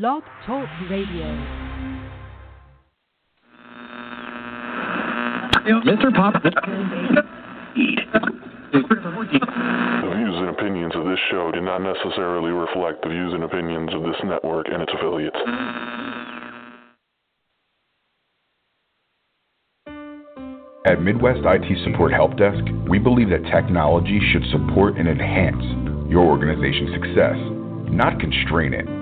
Blog Talk Radio. Mr. Pop. The views and opinions of this show do not necessarily reflect the views and opinions of this network and its affiliates. At Midwest IT Support Help Desk, we believe that technology should support and enhance your organization's success, not constrain it.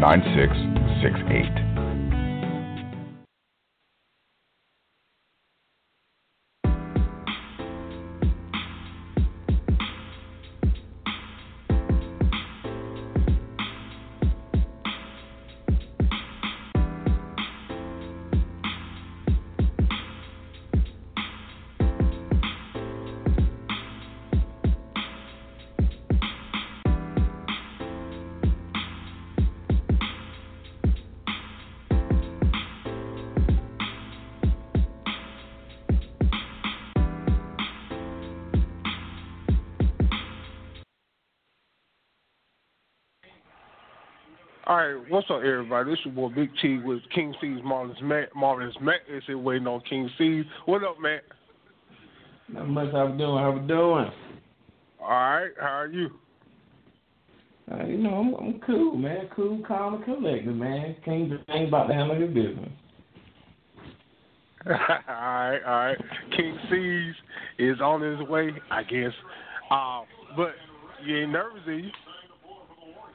9668. What's up, everybody? This is your boy Big T with King Cees Marvelous Matt. Marvelous Matt is here waiting on King Cees. What up, Matt? Not much. How we doing? How we doing? All right, how are you? Uh, you know, I'm, I'm cool, man. Cool, calm, and collected, man. King ain't about to handle your business. all right, all right. King Cees is on his way, I guess. Uh, but you ain't nervous, are you?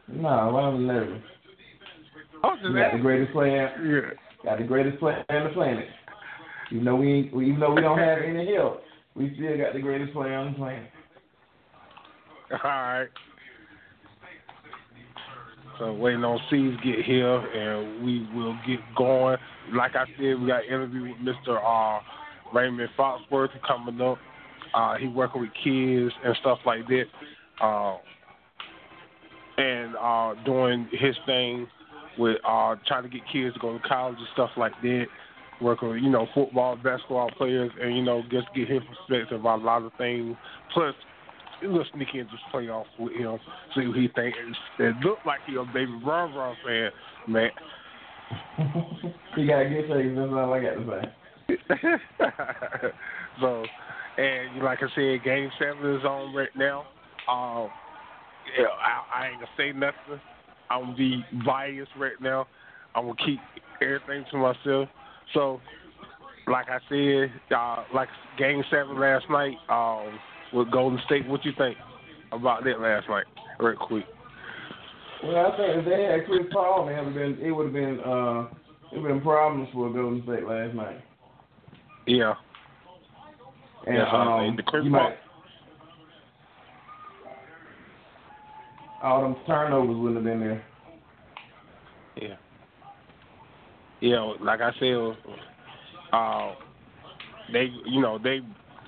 No, I'm I nervous? Got the greatest player. Yeah. Got the greatest player on the planet. Even though we, ain't- even though we don't have any help, we still got the greatest player on the planet. All right. So waiting on C's get here, and we will get going. Like I said, we got an interview with Mr. Uh, Raymond Foxworth coming up. Uh, he working with kids and stuff like that, uh, and uh, doing his thing with uh, trying to get kids to go to college and stuff like that. Working with you know football, basketball players, and you know just get his perspective on a lot of things. Plus, we'll sneak in just playoffs with him, see what he thinks. It looked like he a baby Ron Ron fan, man. you got to get saved. That's all I got to say. so, and like I said, Game Seven is on right now. Um, yeah, I, I ain't gonna say nothing. I'm be biased right now. I'm gonna keep everything to myself. So, like I said, uh, like Game Seven last night um, with Golden State. What you think about that last night? Real quick. Well, I think if they had Chris Paul, it would have been it would have been uh it would have been problems for Golden State last night. Yeah. And I um. The Chris Paul- might all them turnovers wouldn't have been there. Yeah. Yeah, like I said, uh, they you know they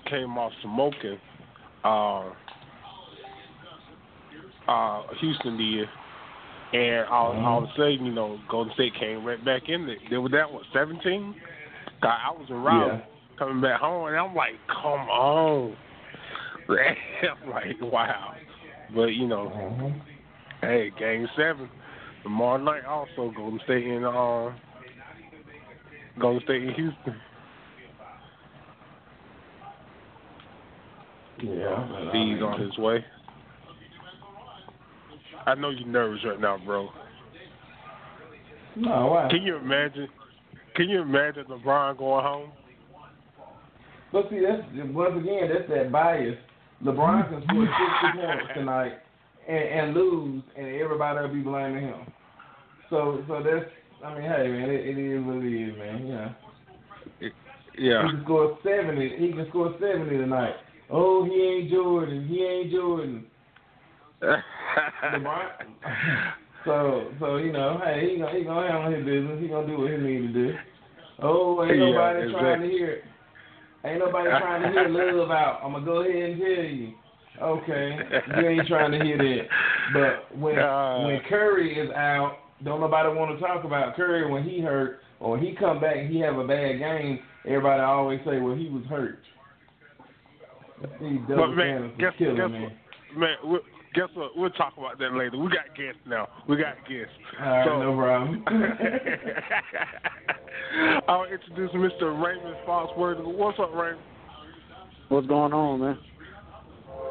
came off smoking. Uh, uh, Houston did, and all, all of a sudden, you know, Golden State came right back in. They were down what seventeen. I was in Raleigh. coming back home, and I'm like, come on. I'm like, wow. But you know, Mm-hmm. hey, game seven tomorrow night. Also, Golden State in uh, Golden State in Houston. Yeah. He's on his way. I know you're nervous right now, bro. No, why? Can you imagine? Can you imagine LeBron going home? But see, that's once again, that's that bias. LeBron can score 60 points tonight and, and lose, and everybody will be blaming him. So, so that's. I mean, hey, man, it, it is what it is, man. Know, Yeah. he can score 70. He can score 70 tonight. Oh, he ain't Jordan. He ain't Jordan. LeBron. So, so you know, hey, he gonna he gonna handle his business. He gonna do what he need to do. Oh, ain't Yeah, nobody trying to exactly. hear it. Ain't nobody trying to hear love out. I'm gonna go ahead and tell you. Okay, you ain't trying to hear that. But when Uh. when Curry is out, don't nobody want to talk about Curry when he hurt or he come back and he have a bad game. Everybody always say, well, he was hurt. These But man, guess, guess? Man, we guess what? We'll talk about that later. We got guests now. We got guests. All right, So- no problem. I'll introduce Mr. Raymond Foxworthy. What's up, Raymond? What's going on, man?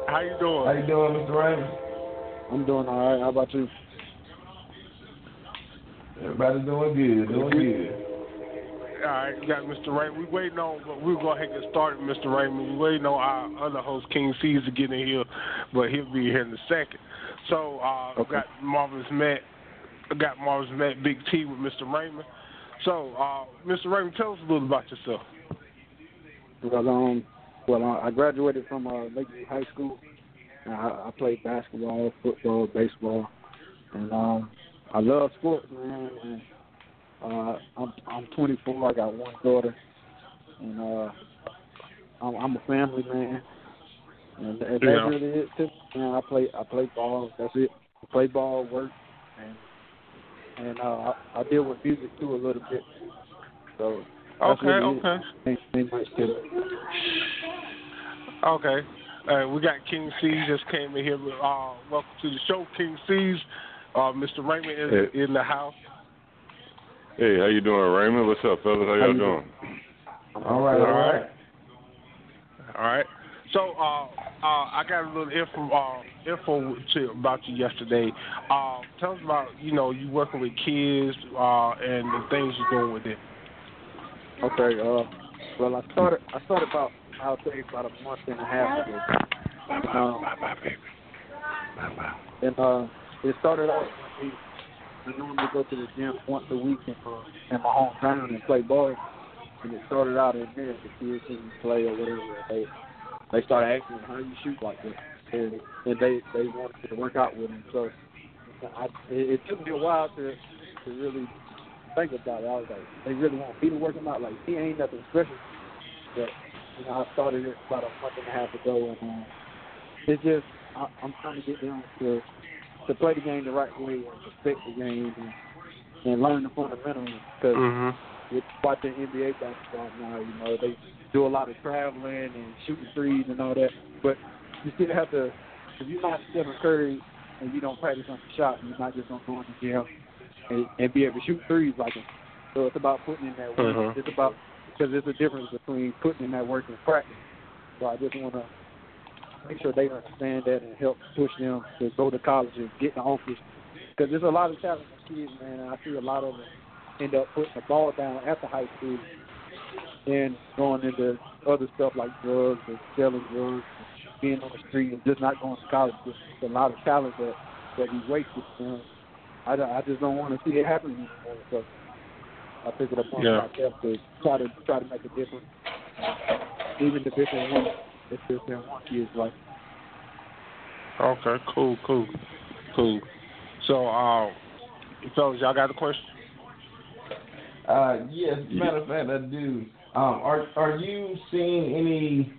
How you doing? How you doing, Mr. Raymond? I'm doing all right. How about you? Everybody's doing good, doing good. All right, got Mr. Raymond. We waiting on, but we'll go ahead and get started, Mr. Raymond. We waiting on our other host, King Cees, to get in here, but he'll be here in a second. So, uh, Okay. got Marvelous Matt, I got Marvelous Matt, Big T with Mr. Raymond. So, uh, Mr. Raymond, tell us a little about yourself. Well, um, well, I I graduated from uh, Lakeview High School. And I, I played basketball, football, baseball, and um, I love sports, man. And uh, I'm I'm 24. I got one daughter, and uh, I'm, I'm a family man. And that, that Yeah. really it. Too. Man, I play I play ball. That's it. I play ball, work, and and uh, I, I deal with music too a little bit. So Okay, really okay. Ain't, ain't much to it. Okay. Uh, we got King C just came in here. Uh, welcome to the show, King Cees. Uh, Mr. Raymond is Hey. in the house. Hey, how you doing, Raymond? What's up, fellas? How How y'all you doing? All right, all right. All right. So uh, uh, I got a little info uh, info to, about you yesterday. Uh, tell us about you know you working with kids uh, and the things you're doing with it. Okay. Uh, well, I started. I started about I'll say about a month and a half ago. Um, Bye, bye, baby. Bye, bye. and uh, it started out. We, we normally go to the gym once a week in, uh, in my hometown and play ball. And it started out in there. The kids didn't play or whatever. They they started asking how you shoot like this, and and they they wanted to work out with them. So I, it, it took me a while to to really think about it. I was like, they really want me to work him out. Like he ain't nothing special. But you know, I started it about a month and a half ago, and um, it's just I, I'm trying to get them to to play the game the right way and respect the game and, and learn the fundamentals. Because Mm-hmm. with watching NBA basketball now, you know they do a lot of traveling and shooting threes and all that, but you still have to. If you're not Stephen Curry and you don't practice on the shot, you're not just gonna go in the gym and, and be able to shoot threes like him. So it's about putting in that work. Mhm. It's about because there's a difference between putting in that work and practice. So I just want to make sure they understand that and help push them to go to college and get in the offers. Because there's a lot of talented kids, man, and I see a lot of them end up putting the ball down after high school and going into other stuff like drugs and selling drugs, and being on the street and just not going to college. There's a lot of talent that that he wasted. And I, I just don't want to see it happen anymore. So I took it upon Yeah. myself to try to try to make a difference, even if it's one, if it's in one kid's life. Okay. Cool. Cool. Cool. So, uh, fellas, y'all got a question? Uh, yes, matter of fact, I do. Um, are are you seeing any,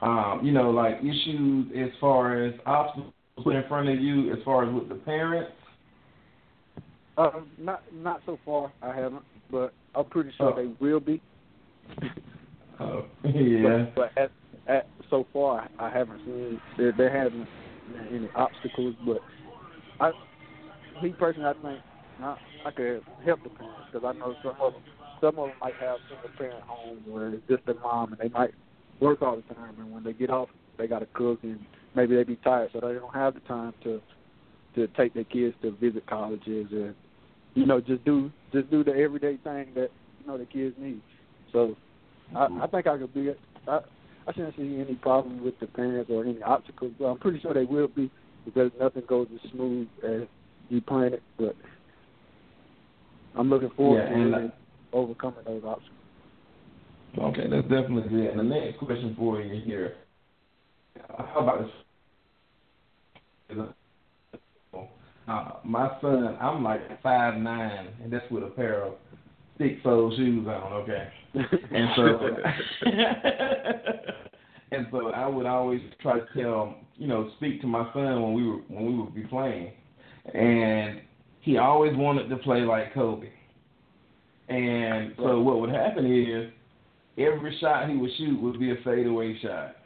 um, you know, like issues as far as obstacles put in front of you, as far as with the parents? Uh, not not so far. I haven't, but I'm pretty sure Oh. they will be. Oh, yeah. But, but at, at so far, I haven't seen there, there hasn't been any obstacles. But I, me personally, I think I, I could help the parents because I know some of them, some of them might have single parent homes where it's just their mom and they might work all the time, and when they get off, they got to cook and maybe they be tired, so they don't have the time to to take their kids to visit colleges and you know just do just do the everyday thing that you know the kids need. So I, I mm-hmm. think I could be. I, I shouldn't see any problem with the parents or any obstacles. But I'm pretty sure they will be because nothing goes as smooth as you plan it. But I'm looking forward Yeah, to really overcoming those obstacles. Okay, that's definitely good. And the next question for you here: How about this? Uh, my son, I'm like five nine, and that's with a pair of thick sole shoes on. Okay, and so and so I would always try to tell, you know, speak to my son when we were when we would be playing, and he always wanted to play like Kobe. And so what would happen is every shot he would shoot would be a fadeaway shot.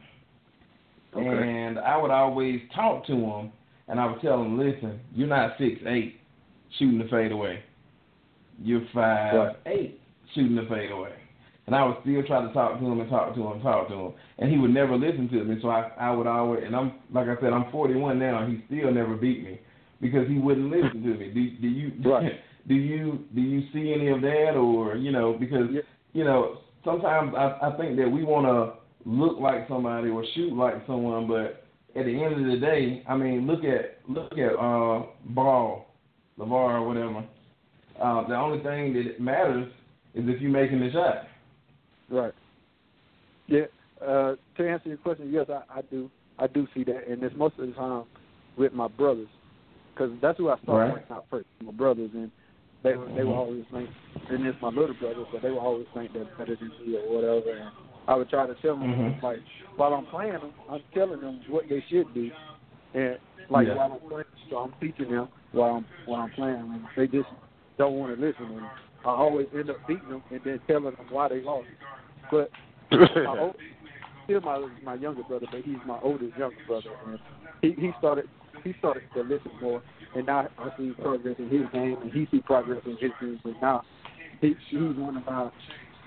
Okay. And I would always talk to him, and I would tell him, "Listen, you're not six eight shooting the fadeaway. You're five Right. eight shooting the fadeaway." And I would still try to talk to him and talk to him and talk to him, and he would never listen to me. So I, I would always, and I'm like I said, I'm 41 now, and he still never beat me because he wouldn't listen to me. Do, do you? Right. Do you do you see any of that, or you know, because Yeah. you know, sometimes I, I think that we want to look like somebody or shoot like someone, but at the end of the day, I mean, look at look at uh, Ball, Lavar, or whatever. Uh, the only thing that matters is if you're making the shot. Right. Yeah. Uh, to answer your question, yes, I, I do. I do see that, and it's most of the time with my brothers, because that's who I started Right. out first. My brothers, and they were they Mhm. will always think, and it's my little brothers, but they will always think they're better than me or whatever. And I would try to tell them, Mhm. like, while I'm playing them, I'm telling them what they should do, and like Yeah. while I'm playing, so I'm teaching them while I'm while I'm playing, and they just don't want to listen. And I always end up beating them and then telling them why they lost. But my old, still my my younger brother, but he's my oldest younger brother, and he he started he started to listen more, and now I see progress in his game, and he see progress in his game. And now he he's one of my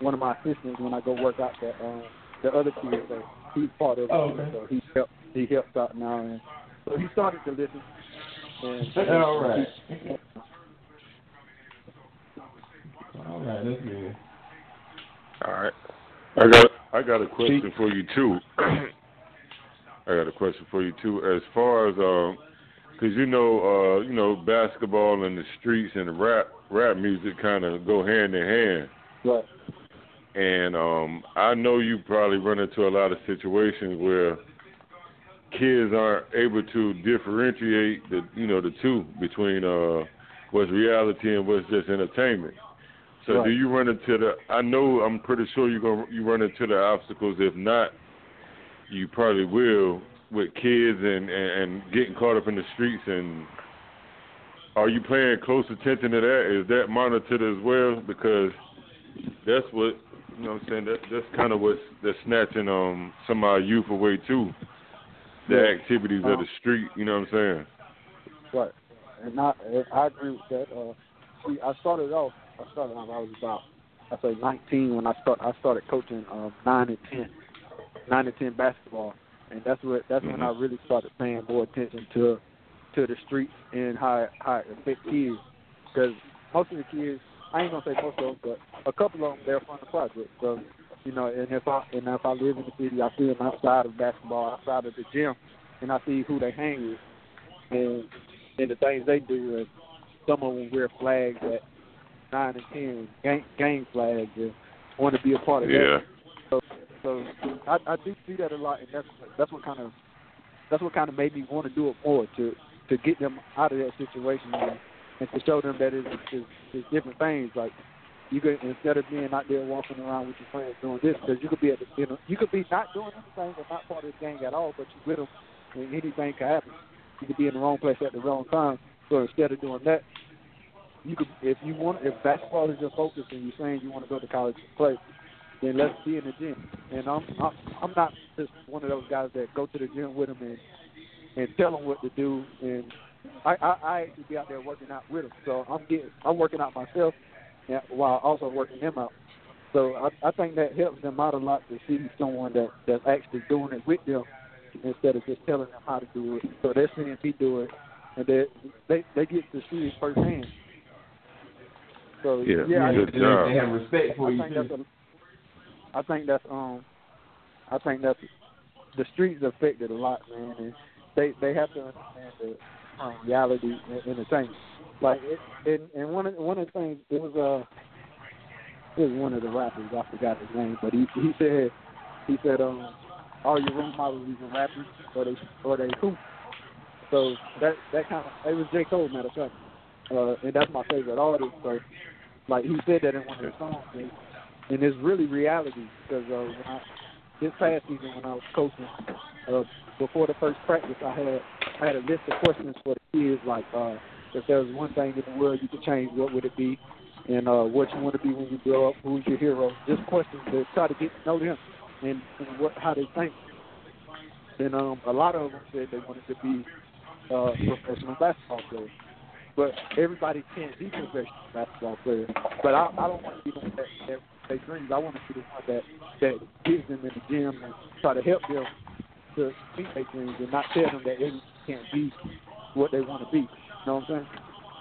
one of my assistants when I go work out the um, the other kids. So he's part of it, Oh, okay. so he help he helps out now, and so he started to listen. And All right. All right, that's good. All right. I got I got a question for you too. I got a question for you too. As far as um, cause you know uh, you know basketball and the streets and rap rap music kind of go hand in hand. Right. And um, I know you probably run into a lot of situations where kids aren't able to differentiate the you know the two between uh, what's reality and what's just entertainment. So do you run into the? I know I'm pretty sure you're gonna you run into the obstacles. If not, you probably will with kids and, and and getting caught up in the streets. And are you paying close attention to that? Is that monitored as well? Because that's what you know. what I'm saying that that's kind of what's that's snatching um some of our youth away too. The Yeah. activities of Um, the street. You know what I'm saying? Right. And I I agree with that. Uh, see, I started off. I started off. I was about I say 19 when I start. I started coaching um, nine and ten, nine and ten basketball, and that's what that's when I really started paying more attention to to the streets and how how it affect kids. Because most of the kids, I ain't gonna say most of them, but a couple of them they're from the project. So you know, and if I and if I live in the city, I see them outside of basketball, outside of the gym, and I see who they hang with and and the things they do. And some of them wear flags at nine and ten, gang, gang flags, and want to be a part of Yeah. that. So, so I, I do see that a lot, and that's that's what kind of that's what kind of made me want to do it more to to get them out of that situation and, and to show them that it's, it's, it's different things. Like you could instead of being out there walking around with your friends doing this, because you could be at the you know you could be not doing anything or not part of the gang at all, but you with them, and anything can happen. You could be in the wrong place at the wrong time. So instead of doing that, you could if you want if basketball is your focus and you're saying you want to go to college and play, then let's be in the gym. And I'm I'm, I'm not just one of those guys that go to the gym with them and and tell them what to do. And I I, I actually be out there working out with them. So I'm getting I'm working out myself while also working them out. So I, I think that helps them out a lot to see someone that that's actually doing it with them instead of just telling them how to do it. So they're seeing me do it, and they they they get to see it firsthand. So Yeah, yeah, I, good they, job. they have respect for I you think too. that's a, I think that's um, I think that's the streets affected a lot, man, and they they have to understand the um, reality in, in the thing. Like it, and and one of one of the things it was uh, it was one of the rappers I forgot his name, but he he said he said um, all your role models either rappers or they or they hoop. So that that kind of it was J Cole matter of fact, uh, and that's my favorite artist. So like he said that in one of his songs, and, and it's really reality because uh, when I this past season when I was coaching, uh, before the first practice, I had I had a list of questions for the kids like uh, if there was one thing in the world you could change, what would it be? And uh, what you want to be when you grow up? Who's your hero? Just questions to try to get to know them and, and what how they think. And um, a lot of them said they wanted to be uh, professional basketball players. But everybody can't be professional basketball players. But I, I don't want to be the one that, that they dreams. I want to be the one that that gives them in the gym and try to help them to meet their dreams and not tell them that they can't be what they want to be. You know what I'm saying?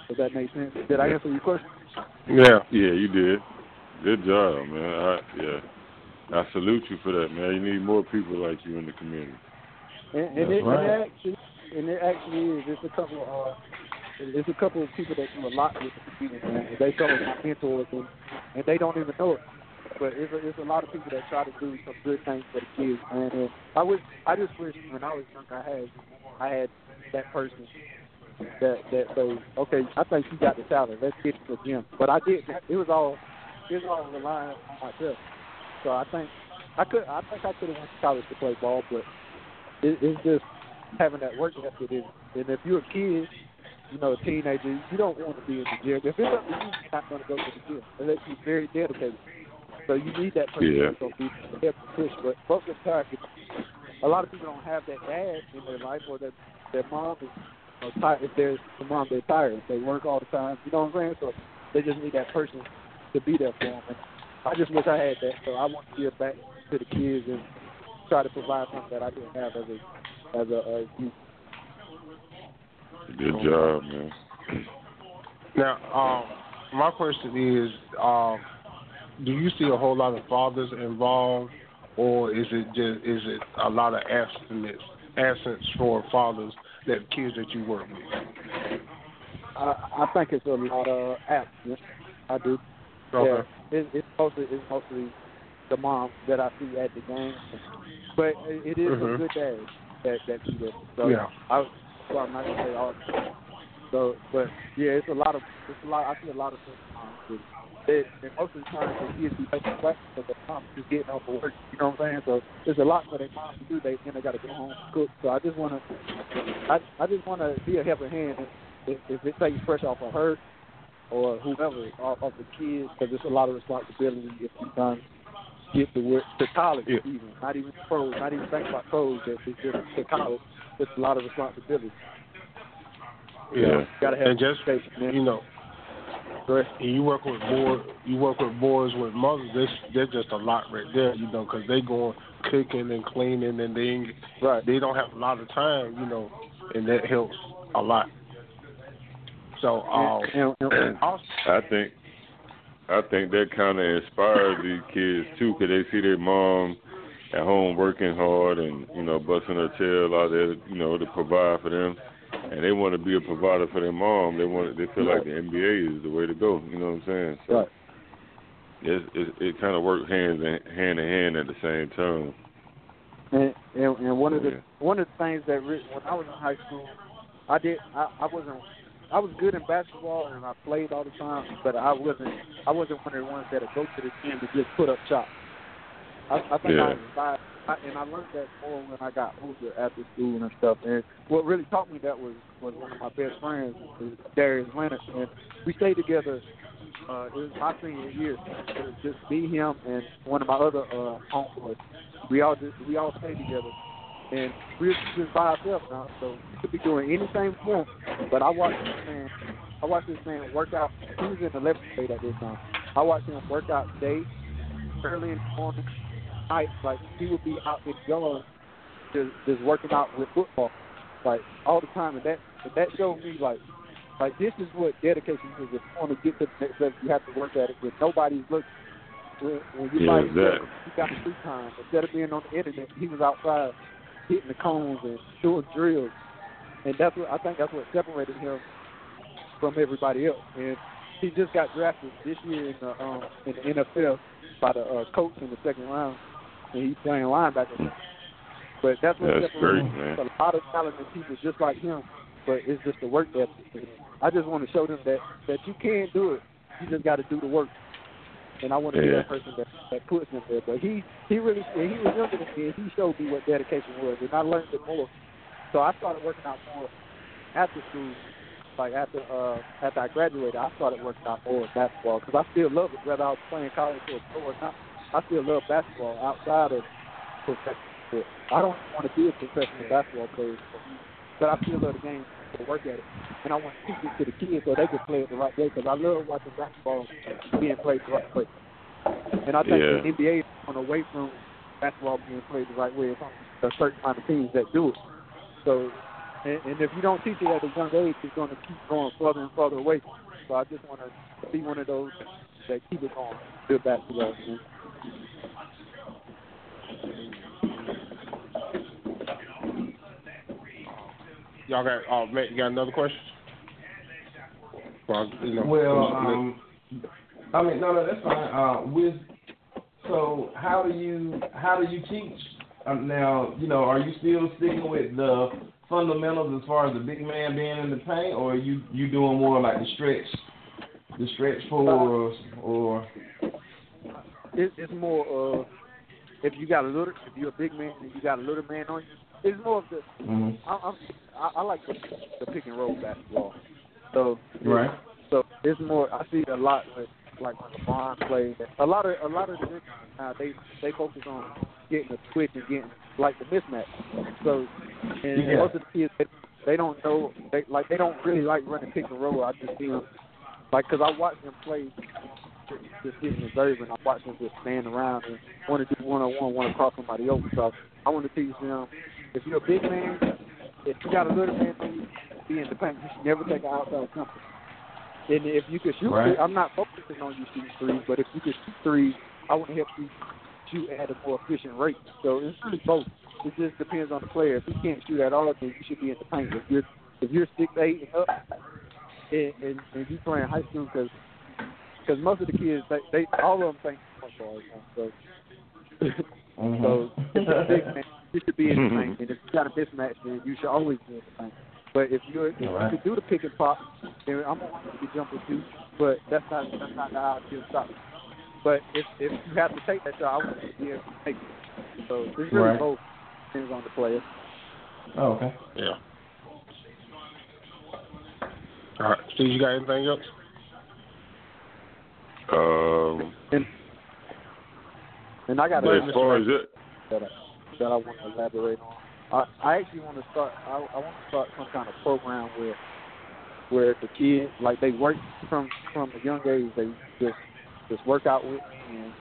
Does that make sense? Did I answer your question? Yeah. Yeah, you did. Good job, man. I, yeah, I salute you for that, man. You need more people like you in the community. And, and, That's it, right. and it actually, and it actually is. It's a couple. Uh, it's a couple of people that do a lot with the community. Man. They some of my mentors, and, and they don't even know it. But it's a, it's a lot of people that try to do some good things for the kids, man. And I wish, I just wish when I was young, I had, I had that person that that say, okay, I think you got the talent. Let's get to the gym. But I did. It was all, it was all relying on myself. So I think I could, I think I could have went to college to play ball, but it, it's just having that work ethic. And, and if you're a kid, you know, a teenager, you don't want to be in the gym. If it's up to you, you're not going to go to the gym unless you're very dedicated. So you need that person Yeah. to go be to help you push. But the time, a lot of people don't have that dad in their life, or that their mom is you know, tired. If there's the mom, they're tired. They work all the time. You know what I'm saying? So they just need that person to be there for them. And I just wish I had that. So I want to give back to the kids and try to provide something that I didn't have as a as a, a youth. Good job, man. Now, um, my question is, um, do you see a whole lot of fathers involved, or is it just is it a lot of absence absence for fathers that kids that you work with? I, I think it's a lot of absence. I do. Okay. Yeah, it, it's mostly it's mostly the mom that I see at the game, but it, it is Mhm. a good day that that do that. So Yeah. I, well, I'm not gonna say all. the time. So, but yeah, it's a lot of it's a lot. I see a lot of um, things. It, and most of the time, the kids be taking back because their mom just getting off of work. You know what I'm saying? So there's a lot for their mom to do. They then they got to go home and cook. So I just want to, I I just want to be a helping hand. If, if it takes pressure off of her, or whoever off of the kids because it's a lot of responsibility if you trying get to work to college Yeah. even not even pros not even think about pros that it's just to college it's a lot of responsibility Yeah. you gotta have And just you know, and you work with boys, you work with boys with mothers. This there's just a lot right there, you know, because they going cooking and cleaning, and they right they don't have a lot of time, you know, and that helps a lot. So, um, and, and, and also, I think I think that kind of inspires these kids too, 'cause they see their mom at home working hard and you know busting her tail out there, you know, to provide for them, and they want to be a provider for their mom. They want they feel like the NBA is the way to go. You know what I'm saying? So right it's, it it kind of works hand in hand in hand at the same time. and, and and one of the one of the things that re- when I was in high school I did I, I wasn't I was good in basketball and I played all the time, but I wasn't I wasn't one of the ones that would go to the gym and just put up shots. I, I think I Yeah. inspired, I, and I learned that more when I got older after school and stuff. And what really taught me that was was one of my best friends, Darius Leonard, and we stayed together uh, it was my senior year. It was just me, him, and one of my other uh, homeboys. We all just we all stayed together, and we were just by ourselves now. So we could be doing anything we want. But I watched this man. I watched this man work out. He was in the 11th grade at this time. I watched him work out day, early in the morning, night. Like he would be out in yard, just just working out with football, like all the time. And that and that showed me like like this is what dedication is. If you want to get to the next level, you have to work at it when nobody's looking. When, when you Yeah, by exactly. you got free time. Instead of being on the internet, he was outside hitting the cones and doing drills, and that's what I think that's what separated him from everybody else. And he just got drafted this year in the um, in the NFL by the uh, Colts in the second round, and he's playing linebacker. But that's what That's great, man. A lot of talented people just like him, but it's just the work ethic. I just want to show them that that you can do it. You just got to do the work. And I want to be that person that that puts him there. But he he really he was younger than me, and he showed me what dedication was, and I learned it more. So I started working out more after school. Like after uh after I graduated, I started working out more with basketball because I still love it. Whether I was playing college or pro or not, I still love basketball outside of professional. I don't want to be a professional basketball player, but I still love the game to work at it, and I want to teach it to the kids so they can play it the right way. Because I love watching basketball being played the right way. And I think Yeah. the NBA is going away from basketball being played the right way. It's only a certain kind of teams that do it. So, and, and if you don't teach it at a young age, it's going to keep going further and further away. So I just want to be one of those that keep it going, good basketball. Man. Y'all got, oh, Matt, you got another question? Well, you know, Well, um, I mean, no, no, that's fine. Uh, with so, how do you how do you teach um, now? You know, are you still sticking with the fundamentals as far as the big man being in the paint, or are you you doing more like the stretch, the stretch fours, or it, it's more uh if you got a little if you're a big man and you got a little man on you, it's more of the Mhm. I, I'm I, I like the, the pick and roll basketball. So right? so it's more I see a lot with like LeBron plays. A lot of a lot of the uh, they they focus on getting the switch and getting like the mismatch. So and Yeah. most of the kids they, they don't know they like they don't really like running pick and roll. I just see them like because I watch them play just getting observant. I watch them just stand around and want to do one on one, want to cross somebody over. So I want to teach them if you're a big man, if you got a little man on you, be in the paint. You should never take an outside jumper. And if you can shoot, Right. three, I'm not focusing on you shooting threes, but if you can shoot threes, I want to help you shoot at a more efficient rate. So it's really both. It just depends on the player. If he can't shoot at all, then you should be in the paint. If you're if you're six eight and up, and and, and you playing high school, because because most of the kids they, they all of them think football. So Mhm. so if you're a big man, you should be in the paint. And if you got a mismatch, then you should always be in the paint. But if you're if Alright. you can do the pick and pop, then I'm gonna want you to be jumping too. But that's not that's not the ideal shot. But if if you have to take that shot, I want you to be able to take it. So it's really Right. both depends on the player. Oh, okay. yeah. All right, Steve, you got anything else? Um, And and I got as far as it, that I, that I want to elaborate on. I, I actually want to start. I, I want to start some kind of program where where the kids like they work from from a young age. They just just work out with me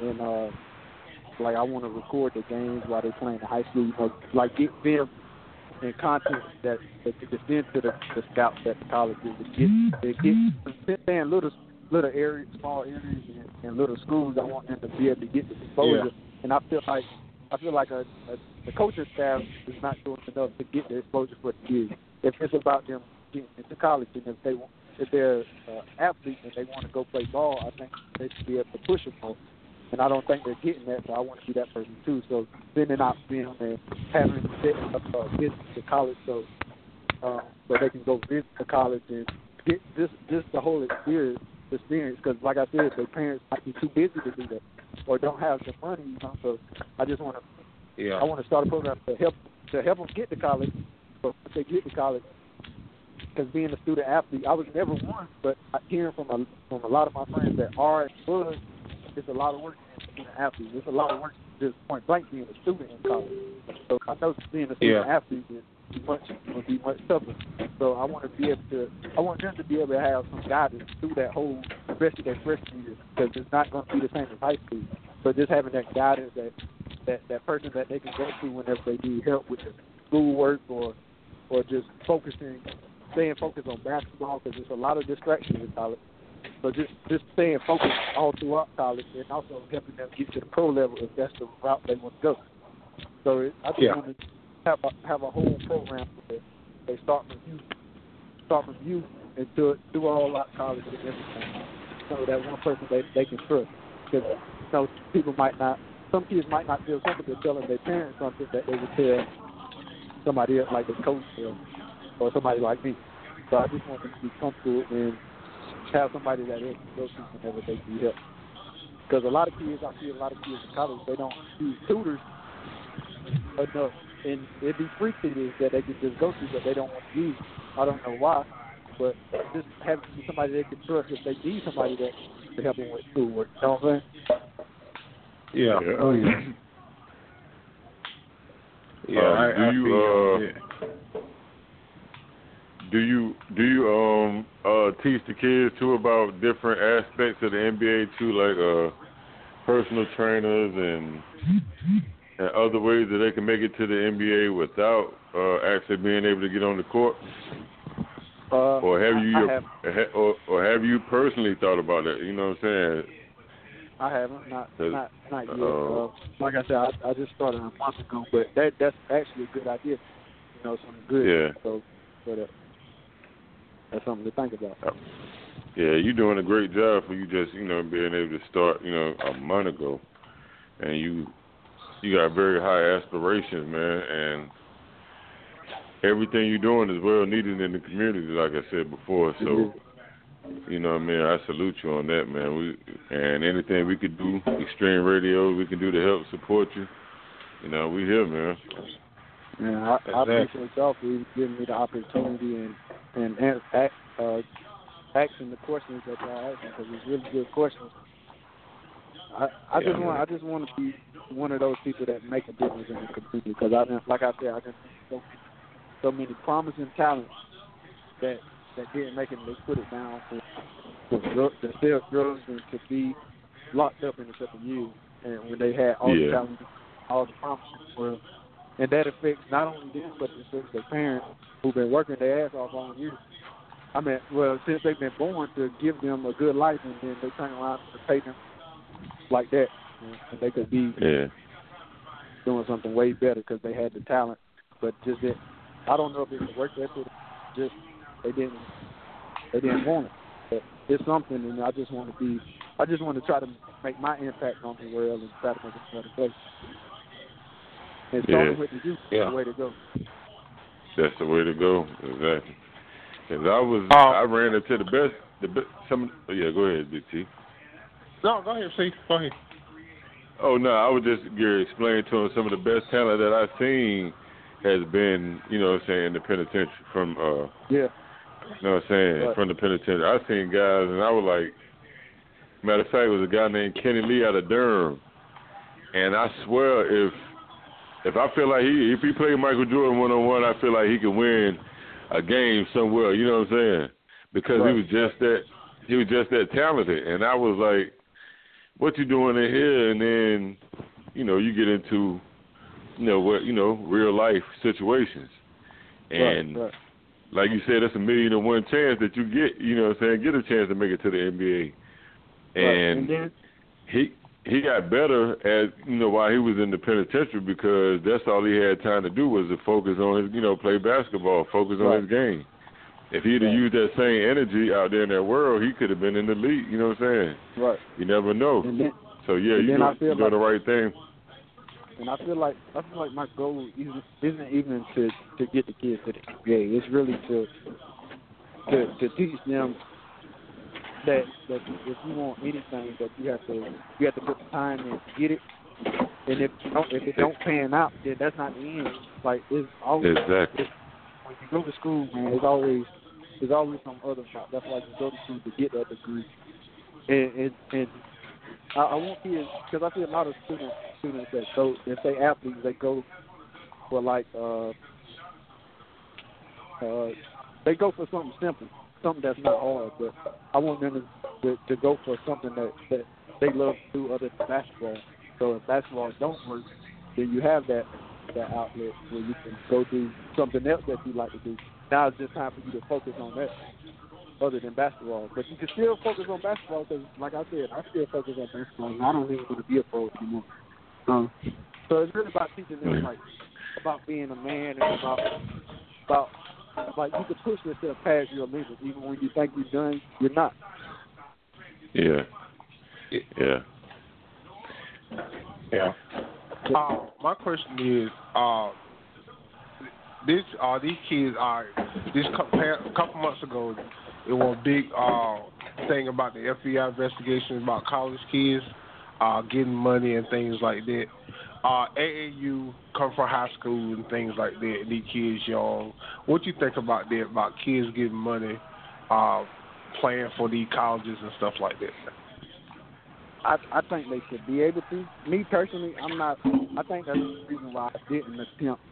and and uh like I want to record the games while they're playing in high school. You know, like get them and content that that they can send to the, the scouts at the colleges to get they get since they're little little areas, small areas and, and little schools. I want them to be able to get the exposure. And I feel like I feel like a, a the coaching staff is not doing enough to get the exposure for the kids. If it's about them getting into college and if they want if they're uh, athletes and they want to go play ball, I think they should be able to push them more. And I don't think they're getting that, so I want to be that person too. So sending out them and having them set up uh, visit to college so uh, so they can go visit the college and get just just the whole experience experience. Because like I said, their parents might be too busy to do that or don't have the money. You know, so I just want to Yeah. I want to start a program to help to help them get to college. But once they get to college, because being a student athlete, I was never one, but hearing from a from a lot of my friends that are and was, it's a lot of work being an athlete. It's a lot of work just point blank being a student in college. So I know being a student Yeah. athlete is much will be much tougher. So I want to be able to, I want them to be able to have some guidance through that whole rest of their freshman year because it's not going to be the same as high school. So just having that guidance, that that that person that they can go to whenever they need help with the schoolwork or or just focusing, staying focused on basketball because there's a lot of distractions in college. So just just staying focused all throughout college and also helping them get to the pro level if that's the route they want to go. So it, I just Yeah. want to have a have a whole program they start from youth, start from youth and do it do all out college and everything. So that one person they they can trust because you know people might not, some kids might not feel comfortable telling their parents something that they would tell somebody else like a coach or, or somebody like me. So I just want them to be comfortable and have somebody that can go to whenever they need help. Because a lot of kids, I see a lot of kids in college, they don't use tutors enough. And it'd be free tutors that they could just go to, but they don't want to use. I don't know why, but just having somebody they can trust if they need somebody that to help them with schoolwork. You know what I'm saying? Yeah. Oh yeah. Yeah. Um, I, do I you, feel, uh, yeah. Do you do you um uh teach the kids too about different aspects of the NBA too, like uh personal trainers and and other ways that they can make it to the NBA without uh actually being able to get on the court? Uh, Or have you your, have or or have you personally thought about that? You know what I'm saying? I haven't, not not not yet. uh, Uh, like I said, I, I just started a month ago, but that that's actually a good idea. You know, something good. Yeah. So, so that that's something to think about. Yeah, you're doing a great job for you just, you know, being able to start, you know, a month ago. And you you got very high aspirations, man, and everything you're doing is well needed in the community, like I said before. So, you know what I mean, I salute you on that, man. We and anything we could do, extreme radio, we can do to help support you. You know, we here, man. Yeah, I, I Exactly. appreciate y'all for even giving me the opportunity and and, and ask, uh, asking the questions that y'all asking because it's really good questions. I I Yeah, just want man. I just want to be one of those people that make a difference in the community because I done- like I said I just so many, so many promising talents that that didn't make it. They put it down for to sell drugs and to be locked up in a couple years. And when they had all Yeah. the talent, all the promises were and that affects not only them but it affects their parents who've been working their ass off all year. I mean, well, since they've been born to give them a good life, and then they turn around to pay them like that, and they could be Yeah. doing something way better because they had the talent, but just that I don't know if it's the work ethic, just they didn't they didn't want it. But it's something, and I just want to be I just want to try to make my impact on the world and try to make it a better place. And starting Yeah. with the youth is Yeah. the way to go. That's the way to go. Exactly. Cause I was, Um, I ran into the best, the best. Some, oh, yeah. Go ahead, Big T. No, go ahead, see. Go ahead. Oh no, I was just Gary explaining to him some of the best talent that I've seen has been, you know, what I'm saying in the penitentiary from, uh, Yeah. you know, what I'm saying Right. from the penitentiary. I've seen guys, and I was like, matter of fact, it was a guy named Kenny Lee out of Durham, and I swear if if I feel like he if he played Michael Jordan one on one, I feel like he could win a game somewhere. You know what I'm saying? Because Right. he was just that he was just that talented, and I was like, "What you doing in here?" And then, you know, you get into, you know, what you know, real life situations, and right, right. like you said, that's a million and one chance that you get. You know what I'm saying? Get a chance to make it to the NBA, Right. and and then he he got better as you know while he was in the penitentiary because that's all he had time to do was to focus on his you know play basketball, focus on his game. If he'd have Right. used that same energy out there in that world, he could have been in the league. You know what I'm saying? right. You never know. Then So yeah, you do, you're doing the right thing. and I feel like I feel like my goal isn't, isn't even to to get the kids to the NBA. It's really to to to teach them that that if you want anything, that you have to you have to put the time in to get it. And if you don't, if it don't pan out, then that's not the end. Like it's always Exactly. when you go to school, man. It's always there's always some other route. That's why you go to to get that degree. And and, and I, I want kids because I see a lot of students students that go if they athletes they go for like uh uh they go for something simple, something that's not hard. But I want them to to, to go for something that that they love to do other than basketball. So if basketball don't work, then you have that that outlet where you can go do something else that you like to do. Now it's just time for you to focus on that other than basketball. But you can still focus on basketball because, like I said, I still focus on basketball. And I don't even want to be a pro anymore. Um, so it's really about teaching them like about being a man and about about like you can push yourself past your limits even when you think you're done, you're not. Yeah. Yeah. Yeah. Uh, my question is, uh, this uh, these kids are this couple, months ago, it was a big uh, thing about the FBI investigation about college kids uh, getting money and things like that. Uh, AAU come from high school and things like that. And these kids young. What you think about that? About kids getting money, uh, playing for these colleges and stuff like that. I I think they should be able to. Me personally, I'm not. I think that's the reason why I didn't attempt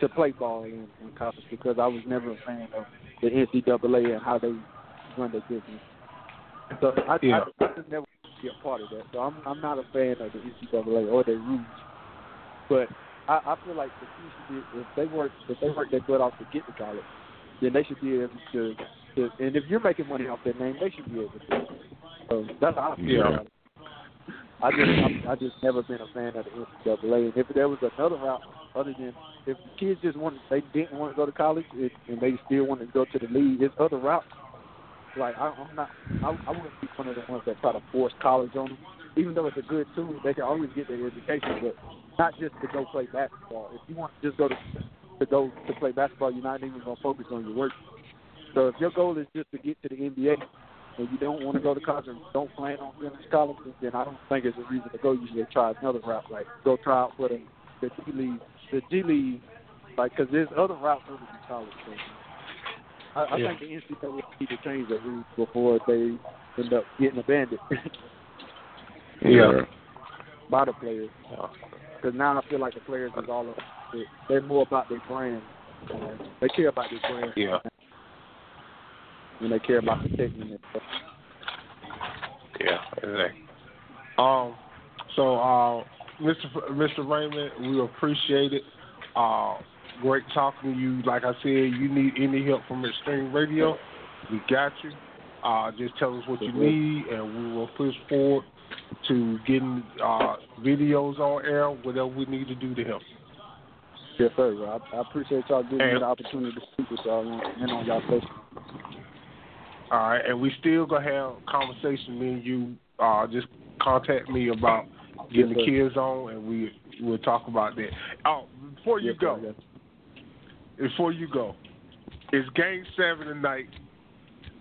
to play ball in, in college because I was never a fan of the NCAA and how they run their business. So I, Yeah. I, I just never be a part of that. So I'm I'm not a fan of the NCAA or their rules. But I, I feel like the should be if they work if they work their butt off to get to college, then they should be able to. to and if you're making money off their name, they should be able to. So that's how I feel Yeah. about it. I just I'm, I just never been a fan of the NCAA. And if there was another route other than if kids just wanted they didn't want to go to college and, and they still wanted to go to the league, there's other routes. Like I, I'm not, I, I wouldn't be one of the ones that try to force college on them. Even though it's a good tool, they can always get their education, but not just to go play basketball. If you want to just go to to go to play basketball, you're not even gonna focus on your work. So if your goal is just to get to the NBA and you don't want to go to college and don't plan on going to college, then I don't think it's a reason to go. You should try another route, like go try out for the the G League, the G League, like because there's other routes other than college. So I, I Yeah. think the NCAA need to change the rules before they end up getting abandoned Yeah. by the players. Because now I feel like the players is all of they're more about their brand. They care about their brand. Yeah. And they care about protecting it. Yeah, exactly. Um, so, uh, Mr. Mr. Raymond, we appreciate it. Uh, great talking to you. Like I said, you need any help from Extreme Radio, we got you. Uh, just tell us what you need, and we will push forward to getting uh, videos on air, whatever we need to do to help. Yes, sir. I, I appreciate y'all giving me And- the opportunity to speak with y'all and, and on y'all station. All right, and we still gonna have conversation. Me and you, uh, just contact me about getting Yes, the sir. kids on, and we we'll talk about that. Oh, before you Yes, go, sir, before you go, it's Game Seven tonight.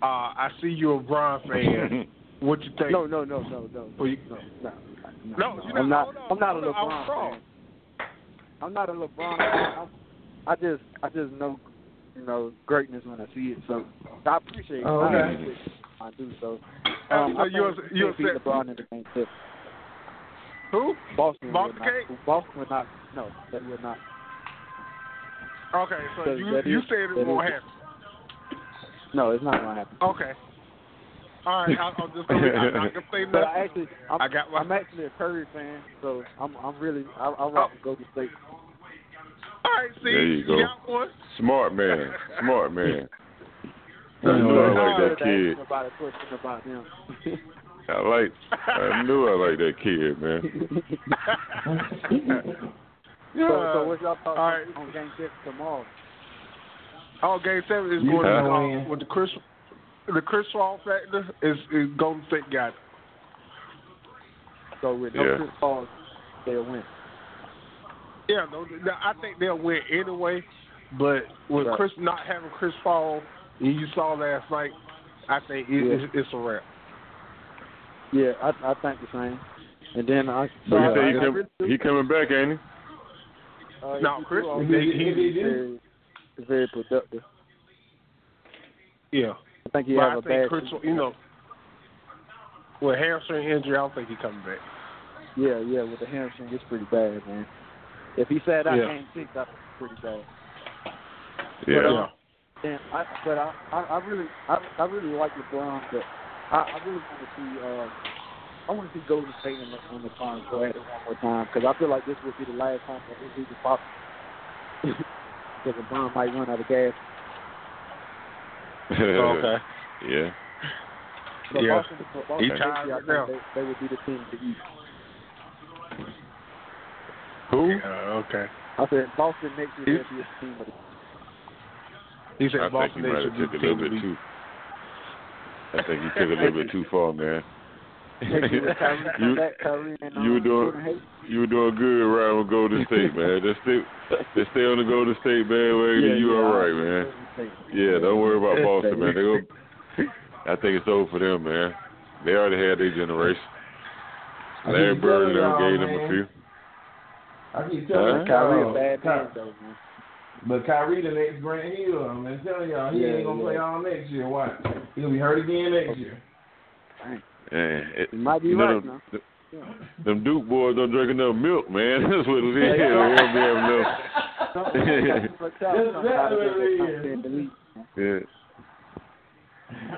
Uh, I see you're a Bron fan. what you think? No, no, no, no, no, Well, you- no, no, No, you're I'm not- not. hold on, I'm not a hold on, I was LeBron fan. I'm not a LeBron fan. I'm, I just, I just know, you know, greatness when I see it. So I appreciate. it. Oh, okay. appreciate it. I do so. Uh, Um, so I you're- think you're we can't beat set- LeBron in the game seven. Who? Boston, Boston will not. Boston will not. No, they will not. Okay, so you that you is- said it won't is- happen. No, it's not gonna happen. Okay. All right, I'll, I'll just. I'm not gonna say But I actually, I'm, I got my- I'm actually a Curry fan, so I'm, I'm really, I, I rock Oh. to go to state. All right, see, There you go. got one. Smart man. Smart man. I knew I like that kid. About a question about him. I like. I knew I like that kid, man. so, so what's y'all thoughts All right. on game six tomorrow? Oh, game seven is You going to know uh, when. with the Chris, the Chris Paul factor is, is Golden State got it. So with no Yeah. Chris Paul, they'll win. Yeah, no, no, I think they'll win anyway. But with Right. Chris not having Chris Paul, and you saw last night, I think it, Yeah. it's, it's a wrap. Yeah, I, I think the same. And then I, So I, you say he, come, really he coming back, ain't he? uh, No, Chris- he- he- he- he he's very, very productive. Yeah. I think he but has I a think bad. Chris, you know, with hamstring injury, I don't think he's coming back. Yeah, yeah, with the hamstring, it's pretty bad, man. If he sat out Yeah. game six, that's pretty bad. Yeah. But, uh, and I, but I, I, I really, I, I really like LeBron, but I, I really want to see, uh, I want to see Golden State in the, on the finals go at it one more time because I feel like this will be the last time that this even pop. Because LeBron might run out of gas. okay. Yeah. But Yeah. Boston, but Boston He next tired I think now. They, they would be the team to beat. Who? Uh, okay. I said Boston next year they'll be a team of the He said I think Boston you might should have be took a little team to bit beat. too. I think you took a little bit too far, man. next year with Kyrie come you, back, you were um, doing- you were doing good around with Golden State, man. Just stay, just stay on the Golden State bandwagon. you all right, man. Yeah, don't worry about Boston, man. They go. I think it's over for them, man. They already had their generation. I Larry Bird and telling them gave them a man. few. I keep telling Huh? Kyrie a bad Ky- man though, man. But Kyrie the next Grant Hill, I'm telling y'all, he Yeah, ain't gonna yeah. play all next year. Why? He'll be hurt again next year. And it, You might be you right them, now. them Duke boys don't drink enough milk, man. That's what it is. They Yeah. don't be having enough. That's what it is. Yeah.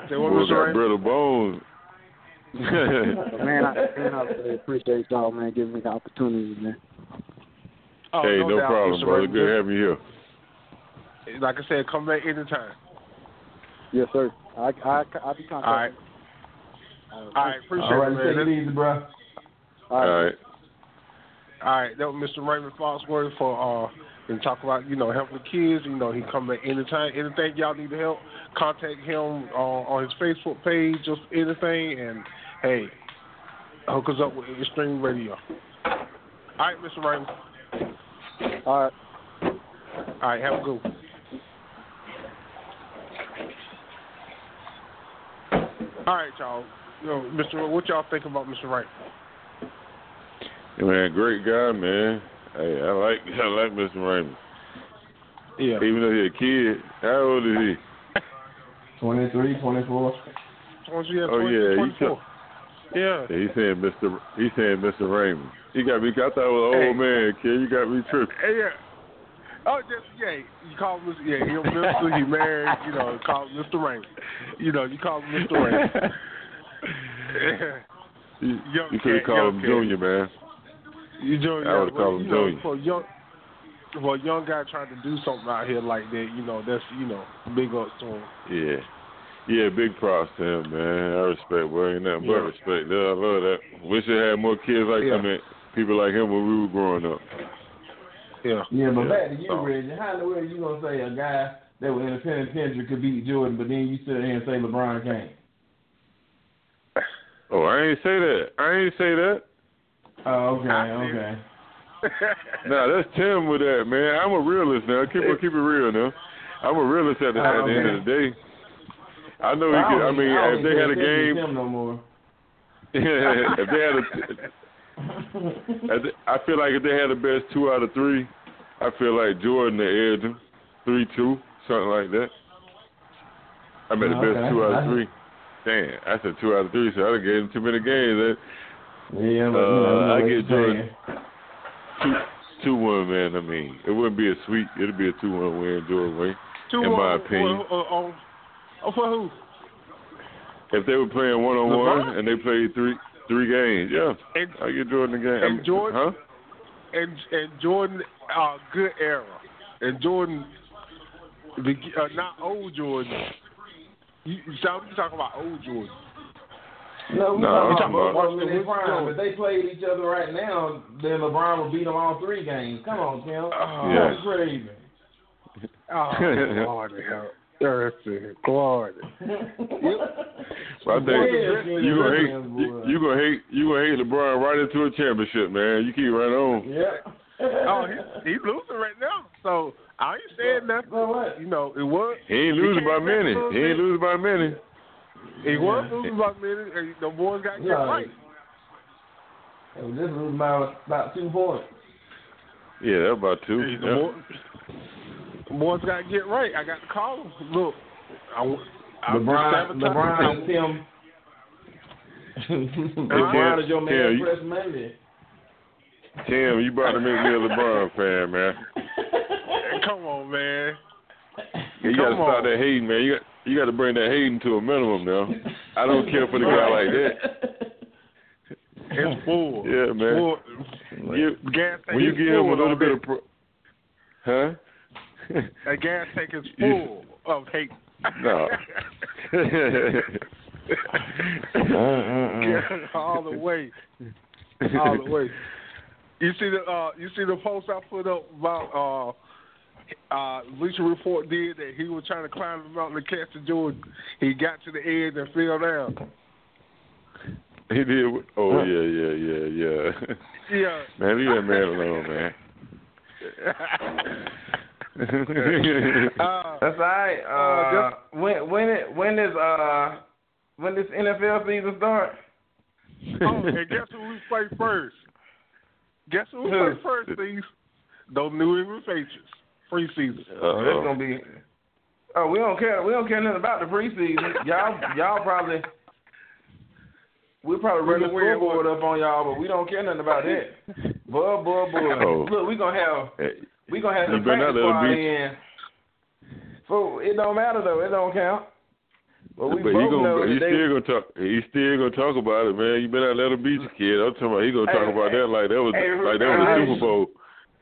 They want Boys Mr. got brittle bones. man, I, man, I really appreciate y'all, man, giving me the opportunity, man. Oh, hey, no, doubt, problem, brother. Good having you here. Like I said, come back anytime. Yes, sir. I I I'll be contacting. All right. All right, appreciate All right, it, take it easy, bro. All All right. right. All right, that was Mr. Raymond Foxworth for uh and talk about, you know, helping the kids. You know, he come back anytime. Anything y'all need to help, contact him uh, on his Facebook page, just anything and hey, hook us up with Extreme Radio. All right, Mr. Raymond. All right. All right, have a good one. All right, y'all. Yo, Mr. What y'all think about Mr. Wright? Yeah, man, great guy, man. Hey, I like I like Mr. Raymond. Yeah. Even though he's a kid, how old is he? 23, 24. Once you have Oh, 20, yeah, he 24. Yeah. Yeah, he's saying Mr. He's saying Mr. Raymond. He got me. I thought it was an Hey. old man, kid. You got me tripping. Hey, yeah. Oh, just yeah. You call him Mr. Yeah, he Mr. He married. You know, call him Mr. Raymond. You know, you call him Mr. Raymond. You, you could have called him cat. Junior, man. you doing? I would've well, called him you know, Junior. For young, for a young guy trying to do something out here like that, you know, that's you know, big ups to him. Yeah. Yeah, big props to him, man. I respect, boy. Ain't nothing but respect. Yeah, I love that. Wish I had more kids like Yeah. him, and people like him when we were growing up. Yeah. Yeah, but Yeah. back to you, Oh. Reggie. How in the world you gonna say a guy that was in the penitentiary could beat Jordan, but then you sit there and say LeBron can't? Oh, I ain't say that. I ain't say that. Oh, okay, I okay. Nah, that's Tim with that, man. I'm a realist now. Keep it, keep it real now. I'm a realist at the, at the end of the day. I know he could. I mean, if they had a game, no more. if they had a, I feel like if they had the best two out of three, I feel like Jordan the edge three two, something like that. I mean, the Okay. best two out of three. Damn, I said two out of three, so I done gave him too many games. eh? yeah, but Uh, you know, I what get Jordan. Two, two one, man. I mean, it wouldn't be a sweep. It'd be a two one win, Jordan win. Two In my uh, opinion. Uh, uh, for who? If they were playing one on one and they played three three games, yeah, And I get Jordan the game. And Jordan- huh? and and Jordan, uh, good era, and Jordan, the uh, not old Jordan. You, you sound you talking about old Jordan? No, we No, talking about talking about- Boston in their What's prime. going- If they played each other right now, then LeBron would beat them all three games. Come on, Tim. Oh, Yeah. That's crazy. oh Lord, hell, Thursday, Lord. Well, I think Yeah, you gonna hate yeah, you, boy. you gonna hate you gonna hate LeBron right into a championship, man. You keep right on. Yeah. Oh, he, he's losing right now. So I ain't saying nothing. So what? You know, it was He ain't losing by many. He ain't losing by many. He was losing by a minute, and the boys got to get Yeah. right. It was just losing by about two points. Yeah, that's about two. Yeah. Boy- the boys got to get right. I got to call them. Look, I, w- LeBron, LeBron is him. LeBron is your man Yeah, you- Monday. Tim, you about to make me a LeBron fan, man. Come on, man. You got to Come stop that hating, man. You got you got to bring that hating to a minimum now. I don't care for the guy like that. It's full. Yeah, man. Full. You, when you give him a little of bit of, pro- huh? That gas tank is full of hate. No. all the way, all the way. You see the uh, you see the post I put up about uh, uh, Bleacher Report did that he was trying to climb the mountain to catch the Jordan. He got to the edge and fell down. he did. Oh yeah, yeah, yeah, yeah. Yeah. Man, leave that man alone, man. uh, That's all right. Uh, when when it when is uh when this NFL season start? oh, and guess who we play first? Guess who we play first, Steve? Those New England Patriots. Preseason. Oh, that's gonna be. Oh, we don't care. We don't care nothing about the preseason. Y'all, y'all probably. We probably We run the gonna win scoreboard up on y'all, but we don't care nothing about that. Boy, boy, boy. Oh. Look, we gonna have Hey, we gonna have You the better not practice let 'em squad in. So it don't matter though. It don't count. But we but both he gonna know he they, still gonna talk he still gonna talk about it, man. You better not let him beat your kid. I'm talking about he gonna talk Hey, about that like that was hey, like that was the hey, Super Bowl.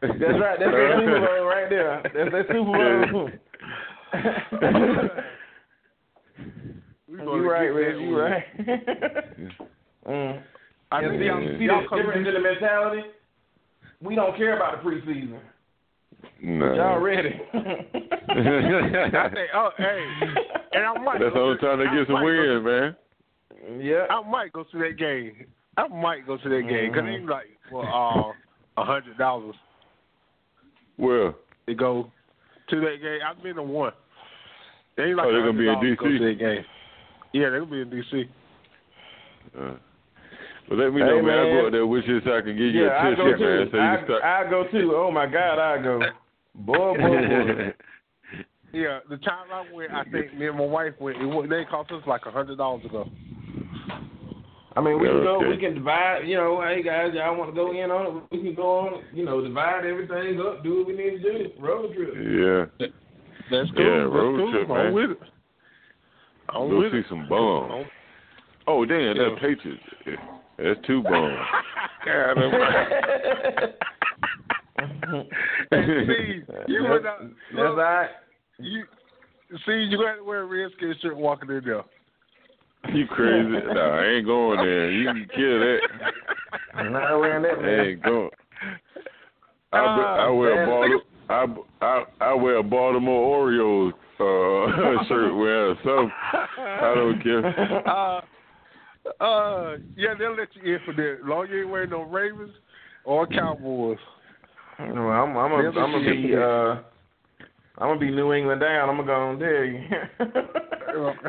That's right. That's that Super Bowl right there. That's that Super Bowl. You gonna right, get Reg. You win. right. mm. I And see, y'all, see y'all the come difference in the mentality? We don't care about the preseason. No. Y'all ready? I think, oh, hey, and I might. That's the go only to- time they I get some might wins, man. yeah. I might go to that game. I might go to that game because Mhm. ain't like for uh a hundred dollars Well, to go to that game. I've been to one. They like oh, they're gonna be in $100 go DC? to that game. Yeah, they're gonna be in DC. uh, but let me Hey, know, man. man. I go out there with you so I can give you Yeah, I a go tip, man. too. So you I, can start. I go too. Oh my God, I go. Boy, boy, boy. Yeah, the time I went, I think me and my wife went. It, wa- they cost us like a hundred dollars to go. I mean, we can go. Okay. We can divide. You know, hey guys, y'all want to go in on it? We can go on. it. You know, divide everything up. Do what we need to do. Road trip. yeah. That's cool. Yeah, That's road cool. trip, I'm man. with it. I'm Go with see it. some bombs. Oh damn, Yeah. that Patriots. Yeah, That's two bombs. God, I'm- Hey, Steve, you That's, went out. that's look, all right. You see, you got to wear a Redskin shirt walking in there. you crazy? Nah, I ain't going there. You can kill that. I'm not wearing that, I man. ain't going. I, be- Ah, I wear a man. Baltimore. I, I I wear a Baltimore Orioles uh, shirt. Wear some. I don't care. Uh, uh, yeah, they'll let you in for that. As long you ain't wearing no Ravens or Cowboys. No, I'm, I'm gonna, I'm gonna be, uh, I'm gonna be New England down. I'm gonna go and tell you.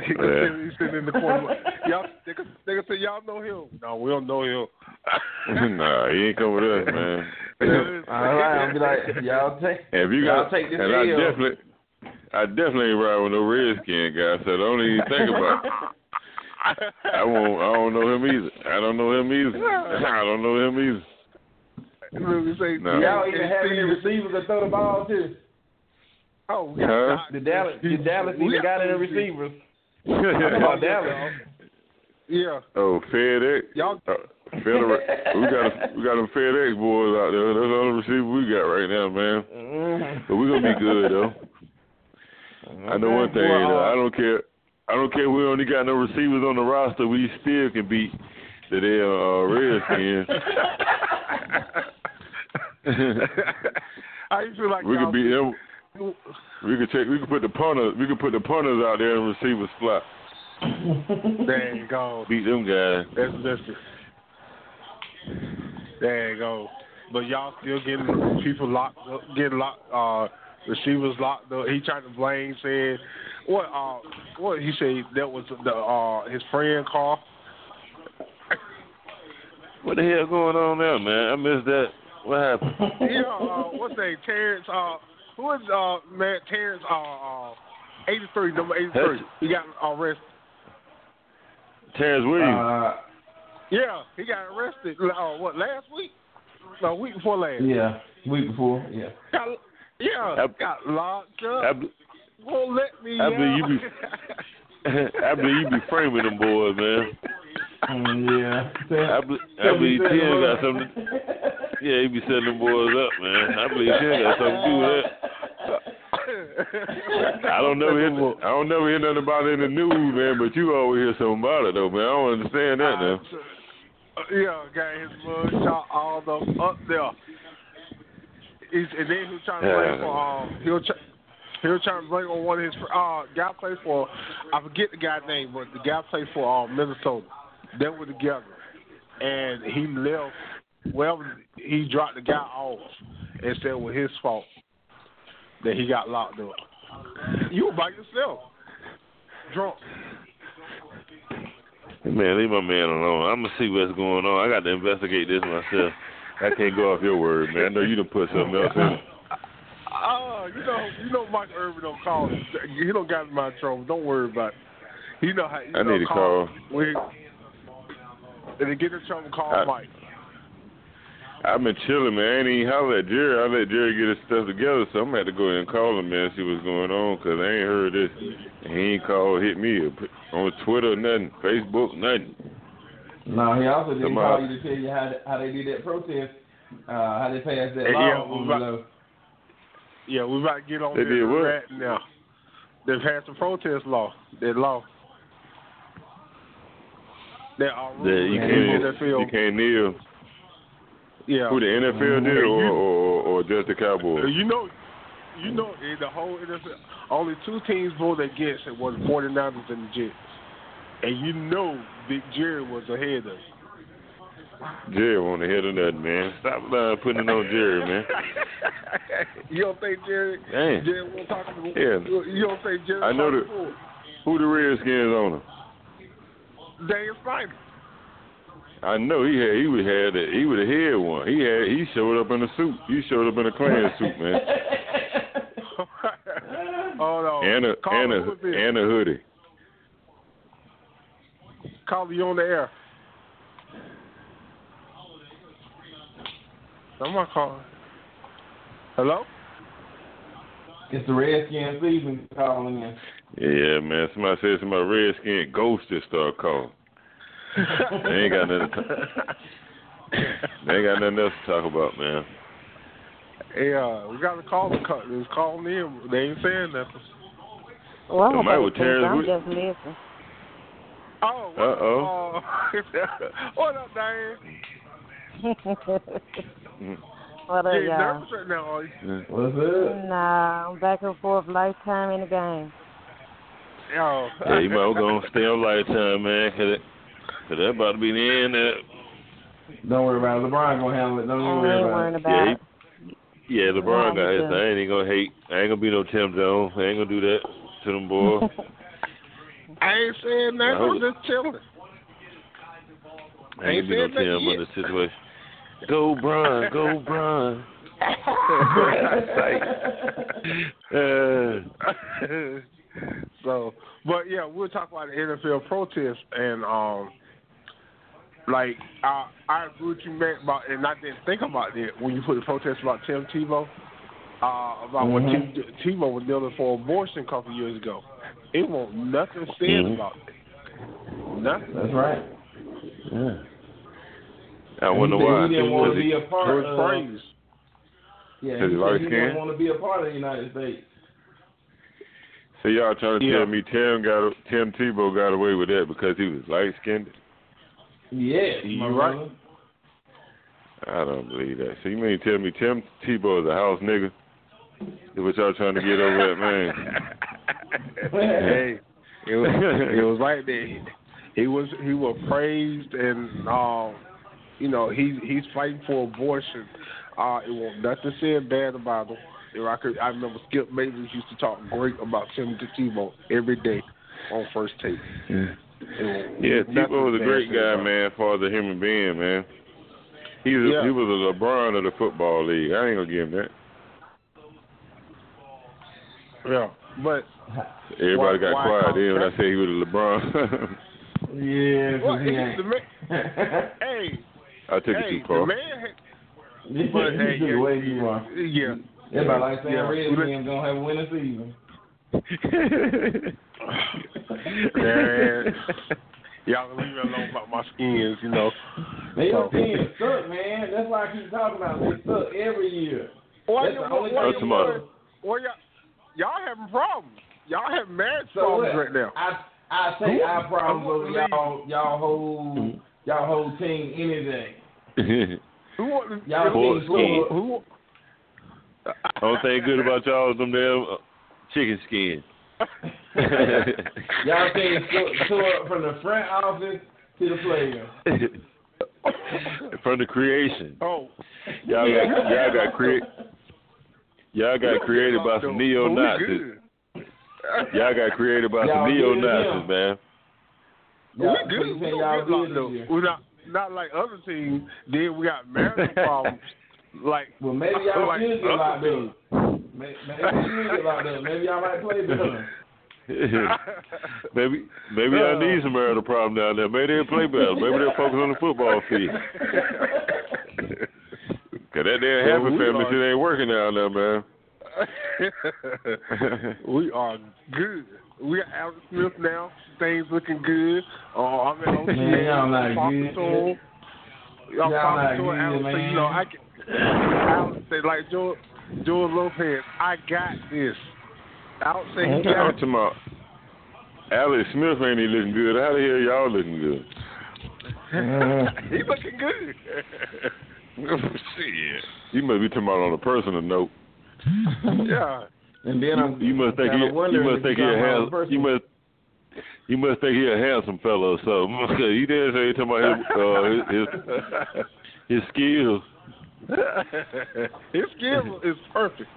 he can sit, he's sitting in the corner. Y'all, they can, they can say, y'all know him. No, we don't know him. nah, he ain't coming with us, man. All right, I'm be like, y'all take, if you y'all got, take this and I L. definitely, I definitely ain't ride with no redskin guy. So don't even think about it. I won't. I don't know him either. I don't know him either. I don't know him either. Let say, No. Y'all even have any receivers that throw the ball too? Oh, we Huh? The Dallas, the Dallas even got any receivers. receivers? About Dallas. Yeah, oh, FedEx. y'all. Uh, FedEx. we got a, we got them FedEx boys out there. That's all the receiver we got right now, man. Mhm. But we gonna be good though. I know one thing. Well, though, I don't care. I don't care. if We only got no receivers on the roster. We still can beat the damn uh, Redskins. You feel like we could beat them. We could take. We could put the punters. We could put the punters out there and receivers flat. There you go. Beat them guys. That's that's. There you go. But y'all still getting people locked up, getting locked, uh, receivers locked up. He tried to blame, saying, what, uh, what he said that was the uh his friend car. What the hell going on there, man? I missed that. What happened? Yeah, uh, what's that? Terrance. Uh, who is uh man? Terrance. Uh, uh 83, number 83. He got arrested. Terrance Williams. Uh, Yeah, he got arrested. Uh, what last week? No, week before last. yeah, week before. Yeah. Got, yeah, I- got locked up. be- Won't let me I believe you be. I believe you be framing them boys, man. Yeah. I, be, I believe Tim got something. Yeah, he be setting them boys up, man. I believe Tim got something to do with that. I don't never hear. I don't never hear nothing about it in the news, man. But you always hear something about it, though, man. I don't understand that now. Uh, yeah, got his mug shot all the up there. He's, and then he was trying to blame for um he was try, he was trying to blame on one of his uh guy played for I forget the guy's name, but the guy played for uh, Minnesota. They were together, and he left. Well, he dropped the guy off and said it was his fault that he got locked up. You were by yourself, drunk. Man, leave my man alone. I'm gonna see what's going on. I got to investigate this myself. I can't go off your word, man. I know you done put something else in. It. You know, you know, Mike Irvin don't call. him. He don't got in my trouble. Don't worry about it. He know how. You I know, need to call. When, if they get in trouble, call I- Mike. I've been chilling, man. I ain't even holler at Jerry. I let Jerry get his stuff together, so I'm gonna have to go ahead and call him, man, see what's going on, cause I ain't heard this. And he ain't called, hit me up on Twitter, nothing, Facebook, nothing. No, he also didn't Somebody- call you to tell you how they, how they did that protest, uh, how they passed that Yeah, law yeah, on right. the Yeah, we about to get on They this rat now. They've had some protest law. That law. That are Yeah, you can't, in the NFL. you can't kneel. Yeah. Who the NFL mm-hmm. did, or, you- or or just the Cowboys? You know, you know, in the whole NFL, only two teams voted against it was the 49ers and the Jets. And you know Big Jerry was ahead of them. Jerry want to hit of nothing, man. Stop uh, putting it on Jerry, man. you don't think Jerry, Damn. Jerry won't talk to Yeah. You don't think Jerry I know that- Who the Redskins on him? to Daniel Snyder. I know he had he would had that he would have had one. He had he showed up in a suit. He showed up in a Klan suit, man, oh no. and a Call and him, who is a and a hoodie. Call you on the air. Someone calling. Hello? it's the Redskin season calling in. Yeah, man. Somebody said somebody redskin ghost just started calling. They ain't got nothing. To they ain't got nothing else to talk about, man. Yeah, we got to call the cut. It's calling in. They ain't saying nothing. Well, I'm Somebody about with to think Terrance I'm Wi- just listening. Oh, Uh-oh. uh, what up, Diane? Mm-hmm. what You up, y'all? nervous right now, are you? What's up? Nah, I'm back and forth lifetime in the game. Yo. Yeah, you might well go stay on lifetime, man, cause, it, cause that about to be the end. Of, Don't worry about it. LeBron gonna handle it. Don't I even worry ain't about it. about Yeah, it. yeah, LeBron got his. Yeah. I ain't gonna hate. I ain't gonna be no Tim Jones. I ain't gonna do that to them boys. I ain't saying nothing. I I'm just chilling. I ain't gonna be no Ain't said nothing Tim under the situation. Go Bron, go Bron. uh, so, but yeah, we'll talk about the NFL protest and um, like I I agree with you, man, about and I didn't think about it when you put the protest about Tim Tebow, uh, about what Mhm. Tim Tebow was dealing for abortion a couple years ago. It won't nothing said Mhm. about it. Nothing. That's right. yeah. I wonder why. He didn't want to be a part of. praise. Yeah, he he said he didn't want to be a part of the United States. So y'all trying to Yeah. tell me Tim got Tim Tebow got away with that because he was light skinned? Yes, You my right. brother. I don't believe that. So you mean tell me Tim Tebow is a house nigga? Is what y'all trying to get over that man? hey, it was it was like that. He was he was praised and um, you know he he's fighting for abortion. Uh, it was nothing said bad about him. You know, I could I remember Skip Bayless used to talk great about Tim Tebow every day on first take. Yeah, was yeah Tebow was a great guy, about man, as far as a human being, man. He was Yeah. he was a LeBron of the football league. I ain't gonna give him that. Yeah, but Everybody Why- got why quiet then when I said he was a LeBron. Yeah, 'cause what? he He, ain't. the hey, I took hey, it too the far. man. But you hey, took it yeah, way too far. yeah, It's about like saying Yeah. Redskins gonna have a winning season. Man. Y'all leave me alone about my skins, you know. Man, your So- team suck, man. That's why I keep talking about it. They suck every year. Why That's you, the only why Oh, you, tomorrow. why y'all, y'all having problems. Y'all having marriage So problems what? right now. I I say Who- our problems who over y'all y'all whole y'all whole team any day. Who want Y'all who, team who, suck. who, Only thing good about y'all is them damn uh, chicken skin. Y'all team tore from the front office to the players. From the creation. Oh, Y'all got y'all got create y'all got created by some neo Nazis. Y'all got created by Y'all some neo Nazis, man. Y'all, we so good. We don't y'all get good locked up. We're not not like other teams. Then we got marital problems. Like Well, maybe y'all like should get other locked teams. up. Maybe, maybe you should get locked up. Maybe y'all might play better. maybe maybe y'all need some marital problem down there. Maybe they'll play better. Maybe they'll focus on the football field. Cause that damn happy we family shit ain't working down there, man. we are good. We got Alex Smith now. Things looking good. Uh, I'm at OTA. Man, y'all not I'm talking good. to him. I'm Y'all not good, Alex. So, man. you know, I can. Alex said like George, George Lopez. I got this. Alex said he I'm got talking about Alex Smith ain't even looking good. How the hell y'all looking good? he looking good. Shit. You must be talking about on a personal note. yeah. And then I'm You must think he, kinda you wondering must if think he you're a talking handsome. person. You must. You must think he a handsome fellow or something. you didn't say he talking about his uh, his, his skills. His skill is perfect.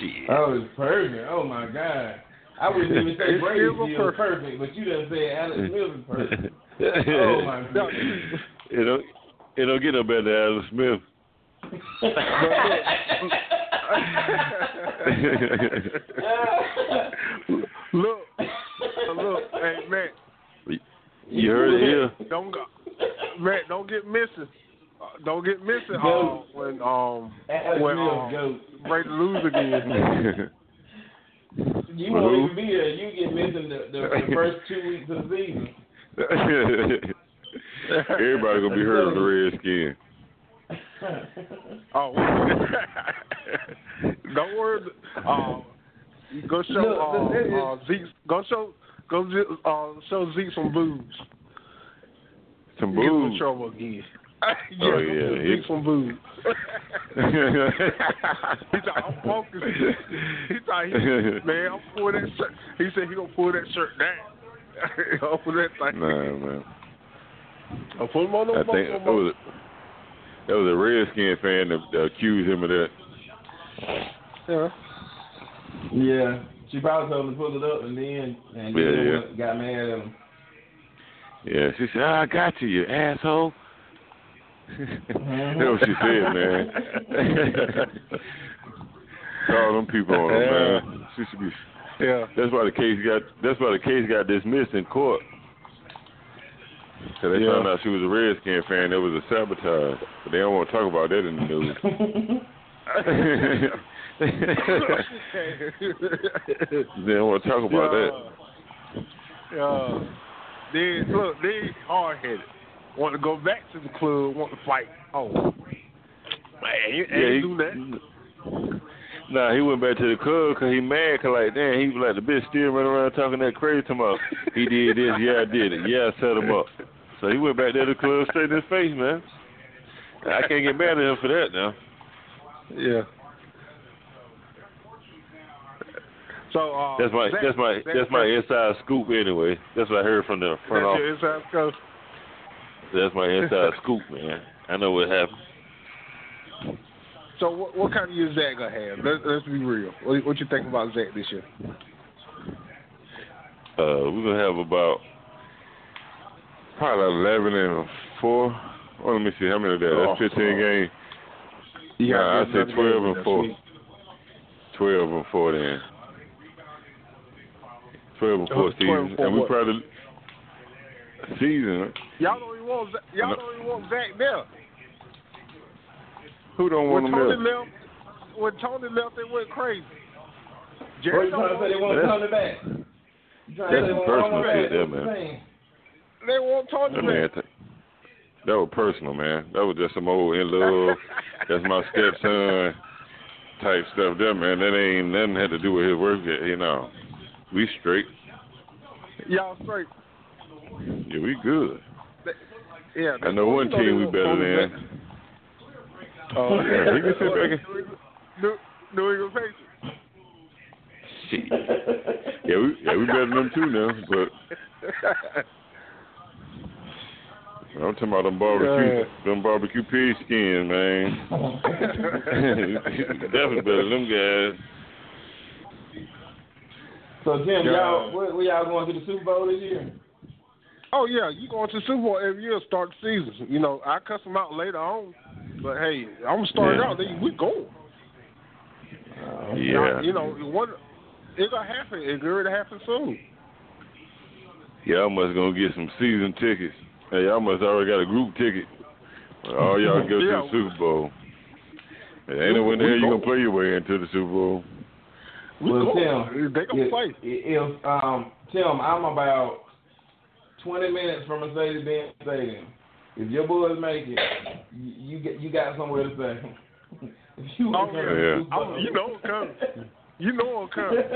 Shit. Oh, it's perfect. Oh my God. I wouldn't even say His Brady's skills perfect. perfect, but you done said Alex Smith is perfect. Oh my God. It don't it don't get no better than Adam Smith. Look, look, hey man, you heard it here. don't go, man, don't get missing. Uh, don't get missing uh, Go. when um Alex when Smith um, goes. Brady lose again. You won't even be there. You get missing the, the, the first two weeks of the season. Everybody gonna be hurt on the Redskin. Oh, don't worry. Um, go show Look, uh, look, it is- uh, Zeke. Go show. Go uh, show Zeke some booze. Some Get him in booze. trouble again. Oh, yeah, yeah, Zeke he- some booze. He thought I'm focused. He thought he, man, I'm pull that shirt. He said he gonna pull that shirt down. he gonna pull that thing. nah, man. I'll put him on the I think that was a, that Redskin fan that, that accused him of that. Yeah. Yeah. She probably told him to pull it up and then and Yeah, then yeah. got mad at him. Yeah, she said, ah, "I got you, you asshole." Mm-hmm. That's what she said, man. Call them people on her, man. She should be. Yeah. That's why the case got. That's why the case got dismissed in court. Cause they Yeah. found out she was a Redskin fan. That was a sabotage. But they don't want to talk about that in the news. they don't want to talk about that. Yeah. They look, they hard headed. Want to go back to the club, want to fight. Oh, man, you ain't Yeah, he- do that. Nah, he went back to the club because he mad. Cause like, damn, he was like the bitch still running around talking that crazy to him. He did this, yeah, I did it, yeah, I set him up. So he went back there to the club straight in his face, man. I can't get mad at him for that now. Yeah. So uh, That's my Zach- that's my that's my inside scoop anyway. That's what I heard from the front That's office. your inside scoop. That's my inside scoop, man. I know what happened. So what, what kind of year Zach gonna have? Let, let's be real. What, what you think about Zach this year? Uh, we're gonna have about probably eleven and four. Well, let me see how many of that. That's Oh, fifteen oh. games. You Nah, I get say 12 and four. week. twelve and four then. Twelve and uh, four 12 and seasons, four and we what? probably season. Y'all don't even want y'all don't even want Zach there. Who don't want When them Tony there? left, when Tony left, they went crazy. What Jerry you trying to say they want That's- Tony back? That's to say some personal shit there, What you man. They That man, back. th- that was personal, man. That was just some old in love. that's my stepson type stuff. There, man. That ain't nothing had to do with his work. yet, You know, we straight. Y'all straight. Yeah, we good. Yeah. I know one team we better than. Oh, Yeah, he can sit back and- New, New England Patriots. Shit. Yeah, we yeah we better than them too now. But I'm talking about them barbecue, them barbecue pig skins, man. Definitely better than them guys. So Tim, Yeah. y'all, where, where y'all going to the Super Bowl this year? Oh yeah, you going to the Super Bowl every year, start the season. You know, I cuss them out later on, but hey, I'm starting Yeah. out. They, we going. Uh, yeah. You know, what it gonna happen. It's gonna happen soon. Y'all must gonna get some season tickets. Hey, y'all must already got a group ticket. All y'all go Yeah. to the Super Bowl. There ain't no way in the We hell you go. gonna play your way into the Super Bowl. We well, going. Tim, they gonna if, play. If um, Tim, I'm about 20 minutes from Mercedes-Benz Stadium. If your boys make it, you, you get you got somewhere to stay. if you Oh, want to yeah. the Super Bowl. you know I'm coming. You know I'm coming.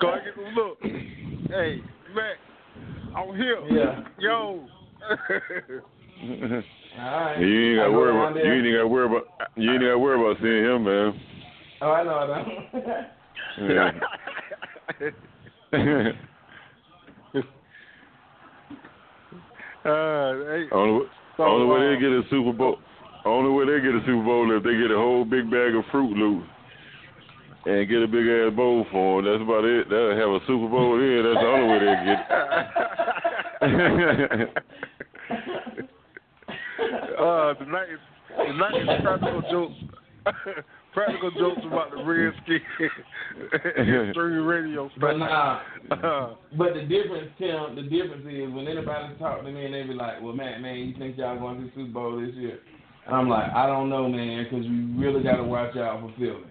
Go and get the look. Hey, Mac, I'm here. Yeah. Yo. All right. you ain't gotta worry about there. you ain't gotta worry about you ain't gotta worry about seeing him, man. Oh, I know. I know. Yeah. uh, hey, only so, only way uh, they get a Super Bowl only way they get a Super Bowl if they get a whole big bag of Froot Loops and get a big ass bowl for them. That's about it. They'll have a Super Bowl then. That's the only way they get it. uh, tonight is tonight is practical jokes. practical jokes about the Redskins Extreme Radio But station. nah, Uh, but the difference, Tim, the difference is when anybody talk to me and they be like, "Well, Matt, man, you think y'all going to the Super Bowl this year?" And I'm like, "I don't know, man, because you really got to watch out for Philly."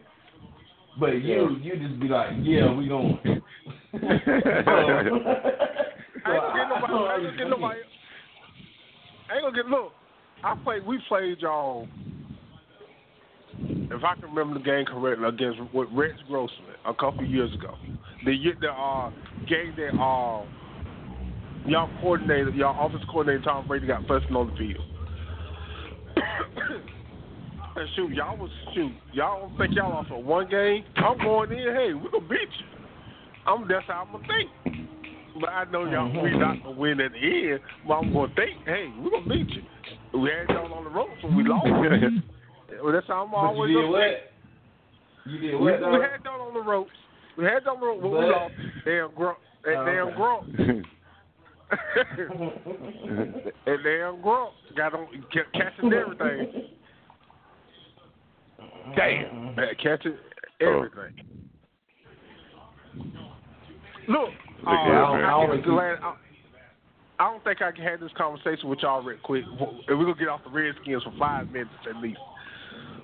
But you, you just be like, "Yeah, we going." so, I ain't gonna get nobody. I ain't gonna get nobody. I ain't gonna get look. I played. We played y'all. If I can remember the game correctly, against with Rex Grossman a couple years ago. The year the uh, game that uh, y'all coordinator, y'all office coordinator Tom Brady got first on the field. and shoot, y'all was shoot. Y'all don't think y'all lost for one game? I'm going in. Hey, we gonna beat you. I'm that's how I'm gonna think. But I know y'all we mm-hmm. not gonna win at the end. But I'm gonna think, hey, we gonna beat you. We had y'all on the ropes and we lost. well, that's how I'm but always you did what? think. You did We, what? we dog? had y'all on the ropes. We had y'all on the ropes, but we But- lost. Damn grump. That Oh, damn okay. grump. that damn grump got on kept catching everything. Damn, man, catching everything. Look, Look uh, I, don't- I, I don't think I can have this conversation with y'all real quick. We're gonna get off the Redskins for five minutes at least.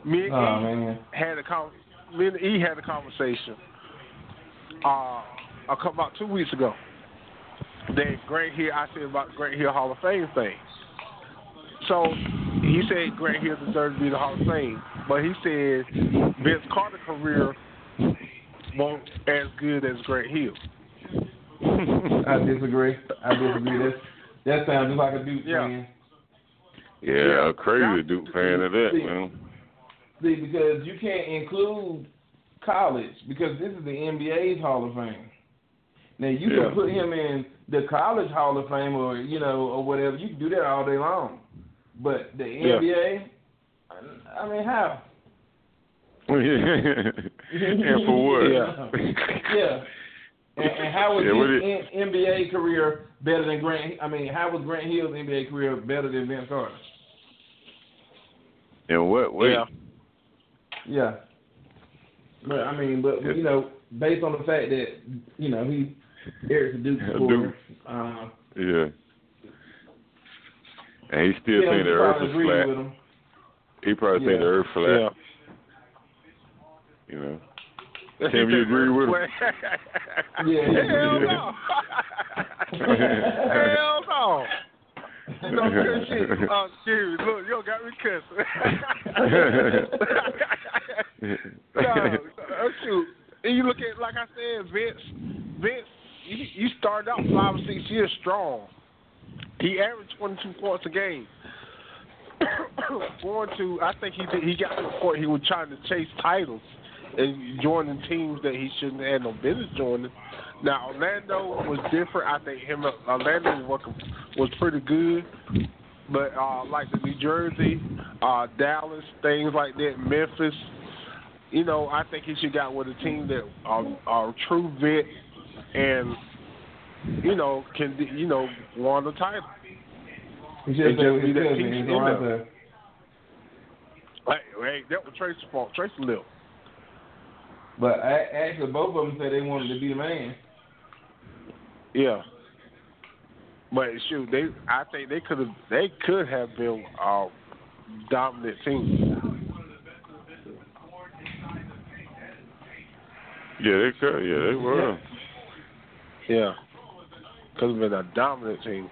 Me and Oh E had a con- me and E had a conversation uh, a couple about two weeks ago. That Grant Hill, I said about Grant Hill Hall of Fame thing. So he said Grant Hill deserves to be the Hall of Fame, but he said Vince Carter's career won't as good as Grant Hill. I disagree. I disagree. That's, that sounds just like a Duke Yeah. fan. yeah, a crazy Duke fan of that, man. See, because you can't include college because this is the NBA's Hall of Fame. Now you Yeah. can put him in the college Hall of Fame or you know or whatever. You can do that all day long. But the NBA, I mean, how? and for what? Yeah. Yeah. And, and how was Yeah, his N- NBA career better than Grant? I mean, how was Grant Hill's NBA career better than Vince Carter? In what way? Yeah. Yeah. But I mean, but you know, based on the fact that you know he Eric's a Duke Yeah, scorer, Duke. uh, Yeah. And he still you know, think the earth probably is agree flat. With him. He probably think Yeah. the earth flat. Yeah. You know. Tim, you agree with him? Yeah, Hell yeah. no. Hell no. No good shit. Oh, serious. Look, yo got me cussing. no, uh, shoot. And you look at, like I said, Vince. Vince, you, he started out five or six years strong. He averaged 22 points a game. Going to, I think he did, he got to the point he was trying to chase titles and joining teams that he shouldn't have no business joining. Now Orlando was different. I think him Orlando was was pretty good, but uh, like the New Jersey, uh, Dallas, things like that, Memphis. You know, I think he should got with a team that are, are true vet and you know can you know won the title. He should It have just his be that cousin. piece there. Hey, hey, that was Tracy's fault. Tracy left. But I, actually, both of them said they wanted to be the man. Yeah. But shoot, they I think they could have they could have been a dominant team. Yeah, they could. Yeah, they were. Yeah. Could have been a dominant team.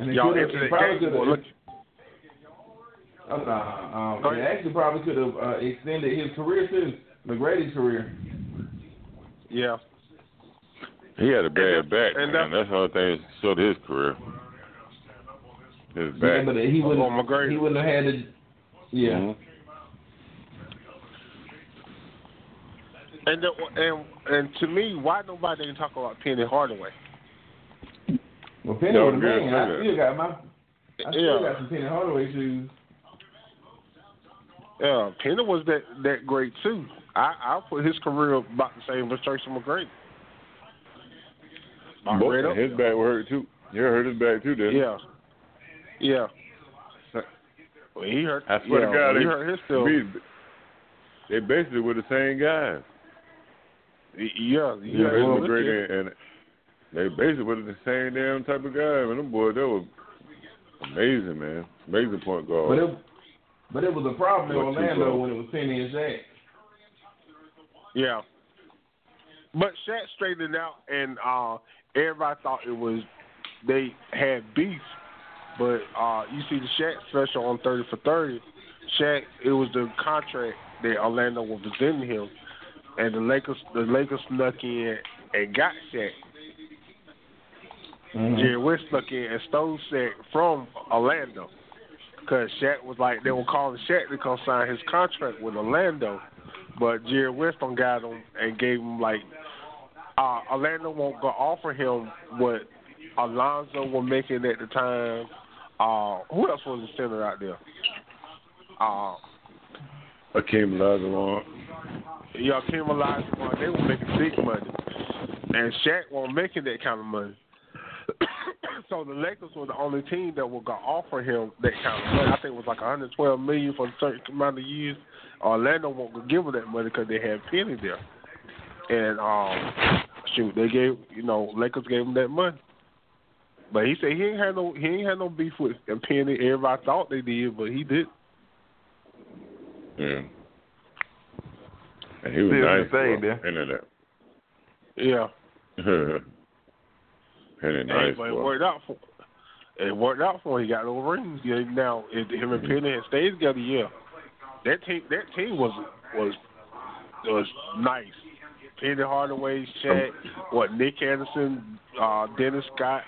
And they Y'all coulda- into they the probably coulda- look, Oh, nah, um, Go they actually probably could have uh, extended his career too, McGrady's career. yeah. He had a bad that- back, and man. That's the only thing that showed his career. His Yeah, back. but he wouldn't. Oh, McGrady. He wouldn't have had to. Yeah. Mhm. And the, and and to me, why nobody didn't talk about Penny Hardaway? Well, Penny No, was the good, man. I still got my. I still Yeah. got some Penny Hardaway shoes. Yeah, Penny was that that great too. I I put his career about the same as Tracy McGrady. Both- right his there. back hurt too. You hurt his back too, didn't Yeah. Yeah. Well, he hurt. I swear yeah, to God, he they, hurt his still. they basically were the same guys. Yeah, Yeah, yeah. Tracy well, McGrady and they basically were the same damn type of guy. Man, them boys, they were amazing, man. Amazing point But guard. it, but it was a problem in Orlando when it was Penny and Shaq. Yeah. But Shaq straightened it out, and uh, everybody thought it was they had beef. But uh, you see the Shaq special on Thirty for Thirty. Shaq, it was the contract that Orlando was presenting him, and the Lakers, the Lakers snuck in and got Shaq. Mm-hmm. Jerry West snuck in and stole Shaq from Orlando. Because Shaq was like, they were calling Shaq to come sign his contract with Orlando. But Jerry West on got him and gave him, like, uh, Orlando won't go offer him what Alonzo was making at the time. Uh, who else was the center out there? Uh, Akeem Olajuwon. yeah, Kim Olajuwon, they were making big money. And Shaq wasn't making that kind of money. so the Lakers were the only team that were gonna offer him that kind of money. I think it was like 112 million for a certain amount of years. Orlando won't go give him that money because they had Penny there. And um, shoot, they gave you know Lakers gave him that money. But he said he ain't had no he ain't had no beef with Penny. Everybody thought they did, but he did. Yeah. And he was Still nice. the same, man. Into Yeah. and nice. but it worked out for it worked out for him. He got no rings. Yeah, now if him and Penny had stayed together, yeah. That team that team was was was nice. Penny Hardaway, Shaq, what Nick Anderson, uh, Dennis Scott.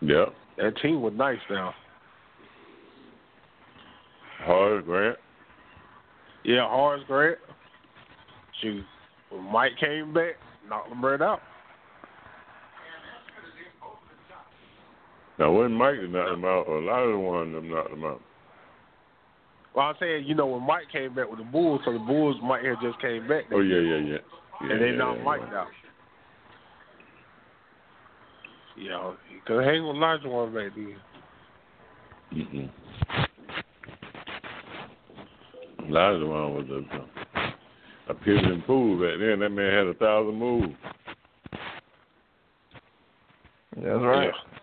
Yeah. That team was nice now. Hard Grant. Yeah, Horace Grant. Shoot, when Mike came back, knocked them right out. Now when Mike did knock him out, a lot of the ones them knocked him out. Well, I'm saying, you know, when Mike came back with the Bulls, so the Bulls Mike had just came back. Oh yeah, yeah, yeah. yeah and they yeah, knocked yeah, Mike yeah. out. Yeah, because hang with Olajuwon back then. Mm-mm. A lot of the one was a, a pivot and pool back then. That man had a thousand moves. That's right. Yeah.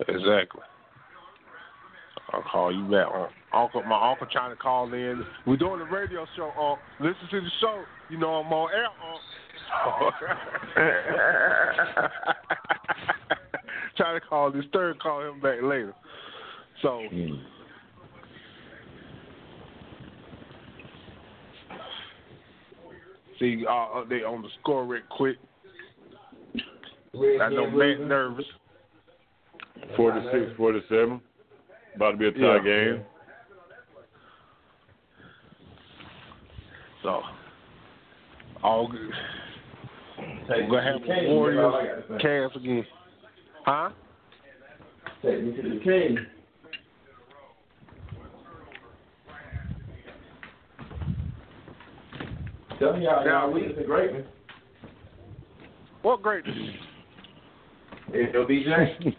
Exactly. I'll call you back. Uncle, my uncle trying to call in. We're doing the radio show. Uh, listen to the show. You know I'm on air. Uh. trying to call this third. Call him back later. So. See, uh, update on the score real quick. Red I know Matt nervous. 46, 47. About to be a tie Yeah. game. So, all good. Take We're gonna have me the king, Warriors, that's all I gotta say. Cavs again. Huh? Take me to the king. Tell me y'all, y'all lead the greatness. What great? It's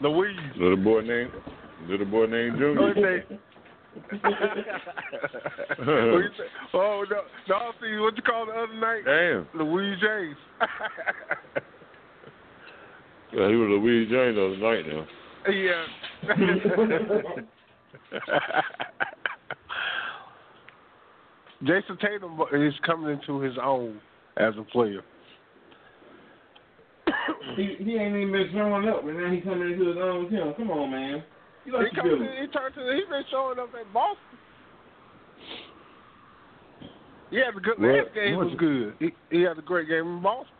Louise. Little boy named little boy named Junior. what you say? Oh no, no. See what you call the other night? Damn. Louise James. Yeah, he was Louise James the other night now. yeah. Jayson Tatum is coming into his own as a player. He he ain't even been showing up, and now he coming into his own team. Come on, man. You He like to comes. do. To, he turned to. He been showing up at Boston. He had a good Well, last game. Was good. He, he had a great game in Boston.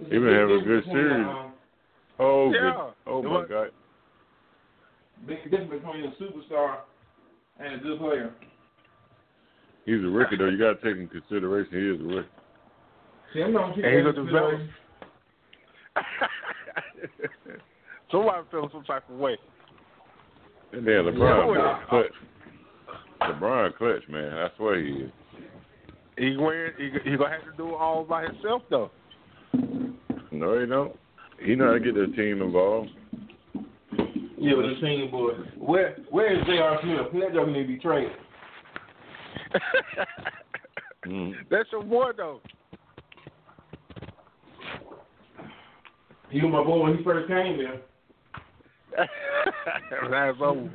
It's He been having a good between, series. Oh, Yeah. good. Oh my What- God. Big difference between a superstar and a good player. He's a rookie though. You got to take in consideration he is a rookie. See, I'm not And he's a develop. Somebody feeling some type of way. And then Yeah, LeBron well, clutch. LeBron clutch, man. I swear he is. He win. He, he gonna have to do it all by himself though. No, he don't. He know how to get the team involved. Yeah, with the team boy. Where where is J.R. Smith? That joke need to be traded. Mm. That's your boy though. He was my boy when he first came there. That's over.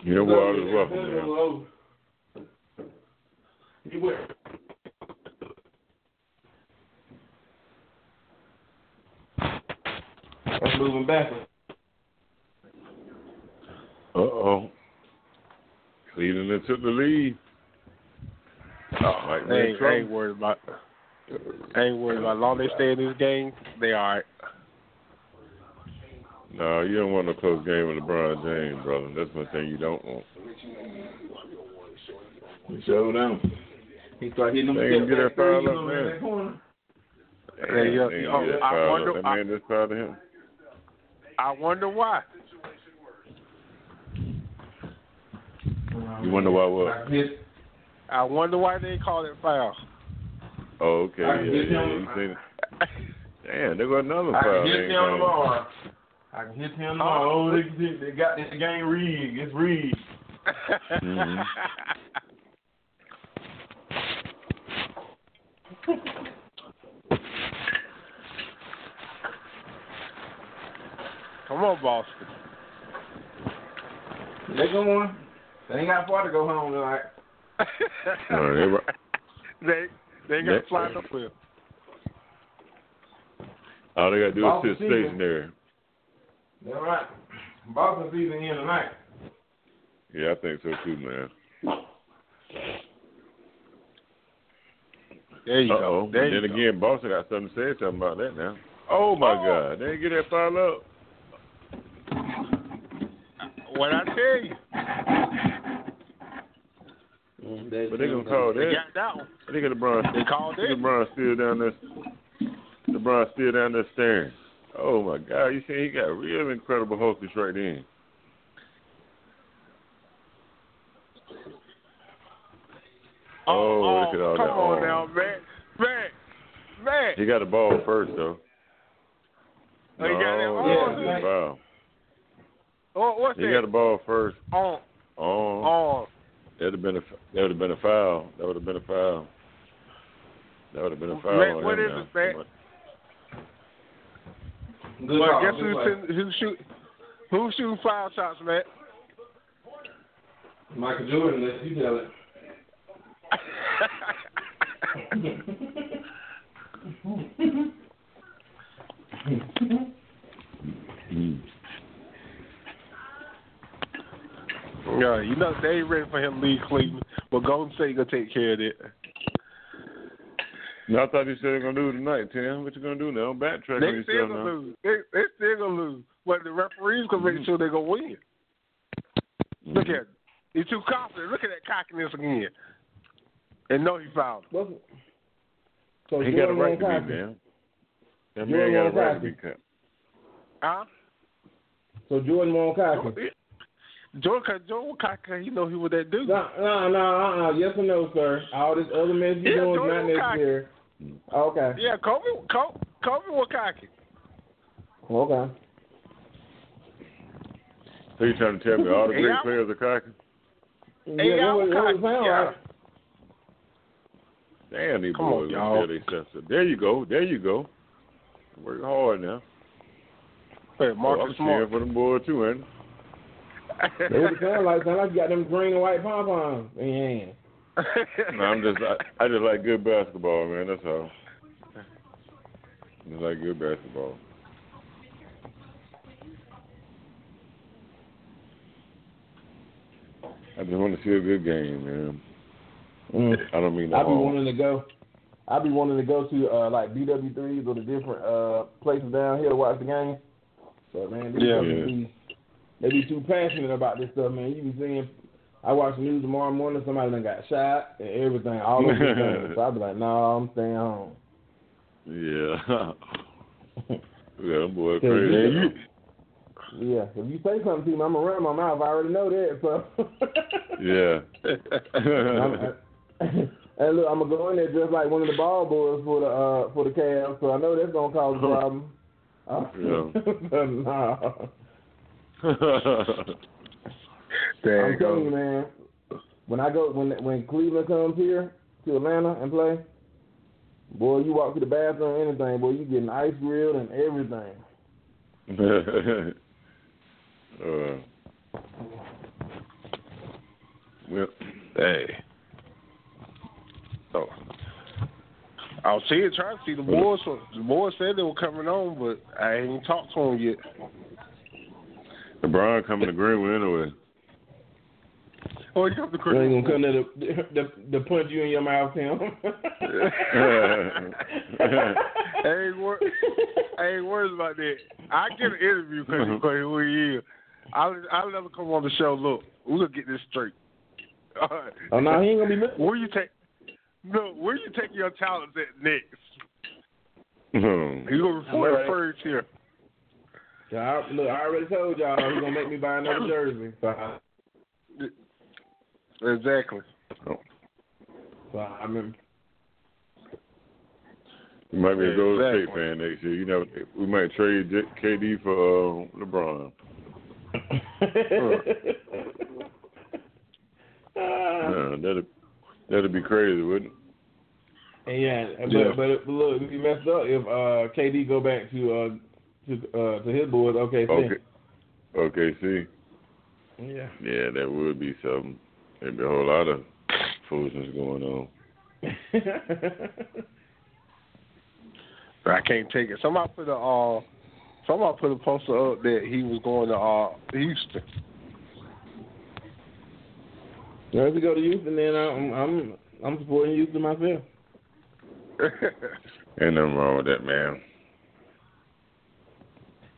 You know what? I was welcome, man. He went. That's moving backwards. Uh oh. Cleveland then took the lead. Oh, Mike I ain't, I ain't worried about. I ain't worried about. As long as they stay in this game, they all right. No, you don't want no close game with LeBron James, brother. That's one thing you don't want. He showed down. He started hitting them They ain't step get back that foul threes up, on man. that corner. Hey, yeah, They oh, get that oh, I wonder- That I- man just fouled him. I wonder why. You wonder why what? I I wonder why they call it foul. Oh, okay. I Yeah, hit yeah. him. You. Damn, they got another I foul. can hit ain't him on the bar. I can hit him on the bar. Oh, they, they got this game rigged. It's rigged. Mhm. Come on, Boston. They going. They ain't got far to go home tonight. No, they right. They they got Next. flying up with. All they got to do is Boston sit season. stationary. That's right. Boston season in tonight. Yeah, I think so too, man. There you Uh go. There Then you go. again, Boston got something to say something about that now. Oh my Oh. God, they didn't get that foul up. What I tell you, Mm-hmm. But they gonna call that. they got that one. I think LeBron. They called it. LeBron still down there. LeBron still down there staring. Oh my God, you see he got real incredible hostess right then. Oh, oh look oh, at all come that on arm. now, man, man, man. He got the ball first though. Oh, he got that No, on. that's a foul. Oh, what's He that? got the ball first. on, Oh, on. That'd have been a that would have been a foul. That would have been a foul. That would have been a foul. Matt, on what him is now. it, Matt? Good Well, call, guess good who's play. shooting, who's shoot who's shooting foul shots, Matt? Michael Jordan, let you tell it. Mm. yeah, you know they ain't ready for him to leave Cleveland, but Golden State gonna take care of it. No, I thought you said they're gonna do it tonight, Tim. What you gonna do now? Backtrack They on still gonna now. lose. They they still gonna lose, but the referees gonna make mm-hmm. sure they gonna win. Look mm-hmm. at him. He's too confident. Look at that cockiness again. And no, he fouled. What's so He got a right to be, cocky. man. That Jordan man got a right to be cocky. cut. Huh? So Jordan won't cocky. Jordan, cause Jordan cocky, you know he was that dude. No, no, no, uh, uh, yes or no, sir. All this other mess you Yeah, doing is not was cocky. necessary. Okay, Yeah, Kobe, Kobe, Kobe was cocky. okay. So you trying to tell me all the great Yeah. players are cocky? Yeah, Hey, that was, was that was cocky. Yeah. right. Damn, these Come on, boys y'all. gonna tell themselves. There you go. There you go. Work hard now. Hey, Oh, Marcus I'm cheering Smart. for them boys too, ain't They was sound like sound like you got them green and white pom poms in your hand. No, I'm just I, I just like good basketball, man. That's all. Just like good basketball. I just want to see a good game, man. Mm. I don't mean I be harm. wanting to go. I be wanting to go to uh like BW3s or the different uh places down here to watch the game. So man, these Yeah. Yeah. be they be too passionate about this stuff, man. You be seeing I watch the news tomorrow morning, somebody done got shot and everything, all over the game. So I be like, no, I'm staying home. Yeah. yeah, Yeah, crazy. Yeah, if you say something to me, I'm gonna run my mouth. I already know that. So Yeah. I'm- and look, I'm gonna go in there just like one of the ball boys for the uh for the Cavs, so I know that's gonna cause a problem. Uh, but nah. There I'm telling you, man. When I go when when Cleveland comes here to Atlanta and play, boy, you walk to the bathroom, anything, boy, you getting ice grilled and everything. uh, well, Hey. So, I was seeing, trying to see the boys. The boys said they were coming on, but I ain't talked to them yet. LeBron coming to Greenwood anyway. Oh, you have to You ain't gonna come there to, the, the punch you in your mouth, Tim. I ain't wor- I ain't worried about that. I get an interview because you play who he is. I'll I'll never come on the show. Look, we're gonna get this straight. All right. oh no, he ain't gonna be listening. Where you take? No, where you take your talents at next? Hmm. You gonna report All right. first here? I, look, I already told y'all he's gonna make me buy another jersey. So, I, Exactly. so I remember. You might be a Golden State fan next year. You know, we might trade KD for uh, LeBron. Yeah, that'd that'd be crazy, wouldn't it? yeah, but Yeah. but look, we messed up if uh, KD go back to uh, to uh, to his boys. Okay, Okay. Okay, see. Yeah. Yeah, that would be something. There'd be a whole lot of foolishness going on. But I can't take it. Somebody put a uh, somebody put a poster up that he was going to uh Houston. Now, if we go to Houston, then I'm I'm I'm supporting Houston myself. Ain't nothing wrong with that, man.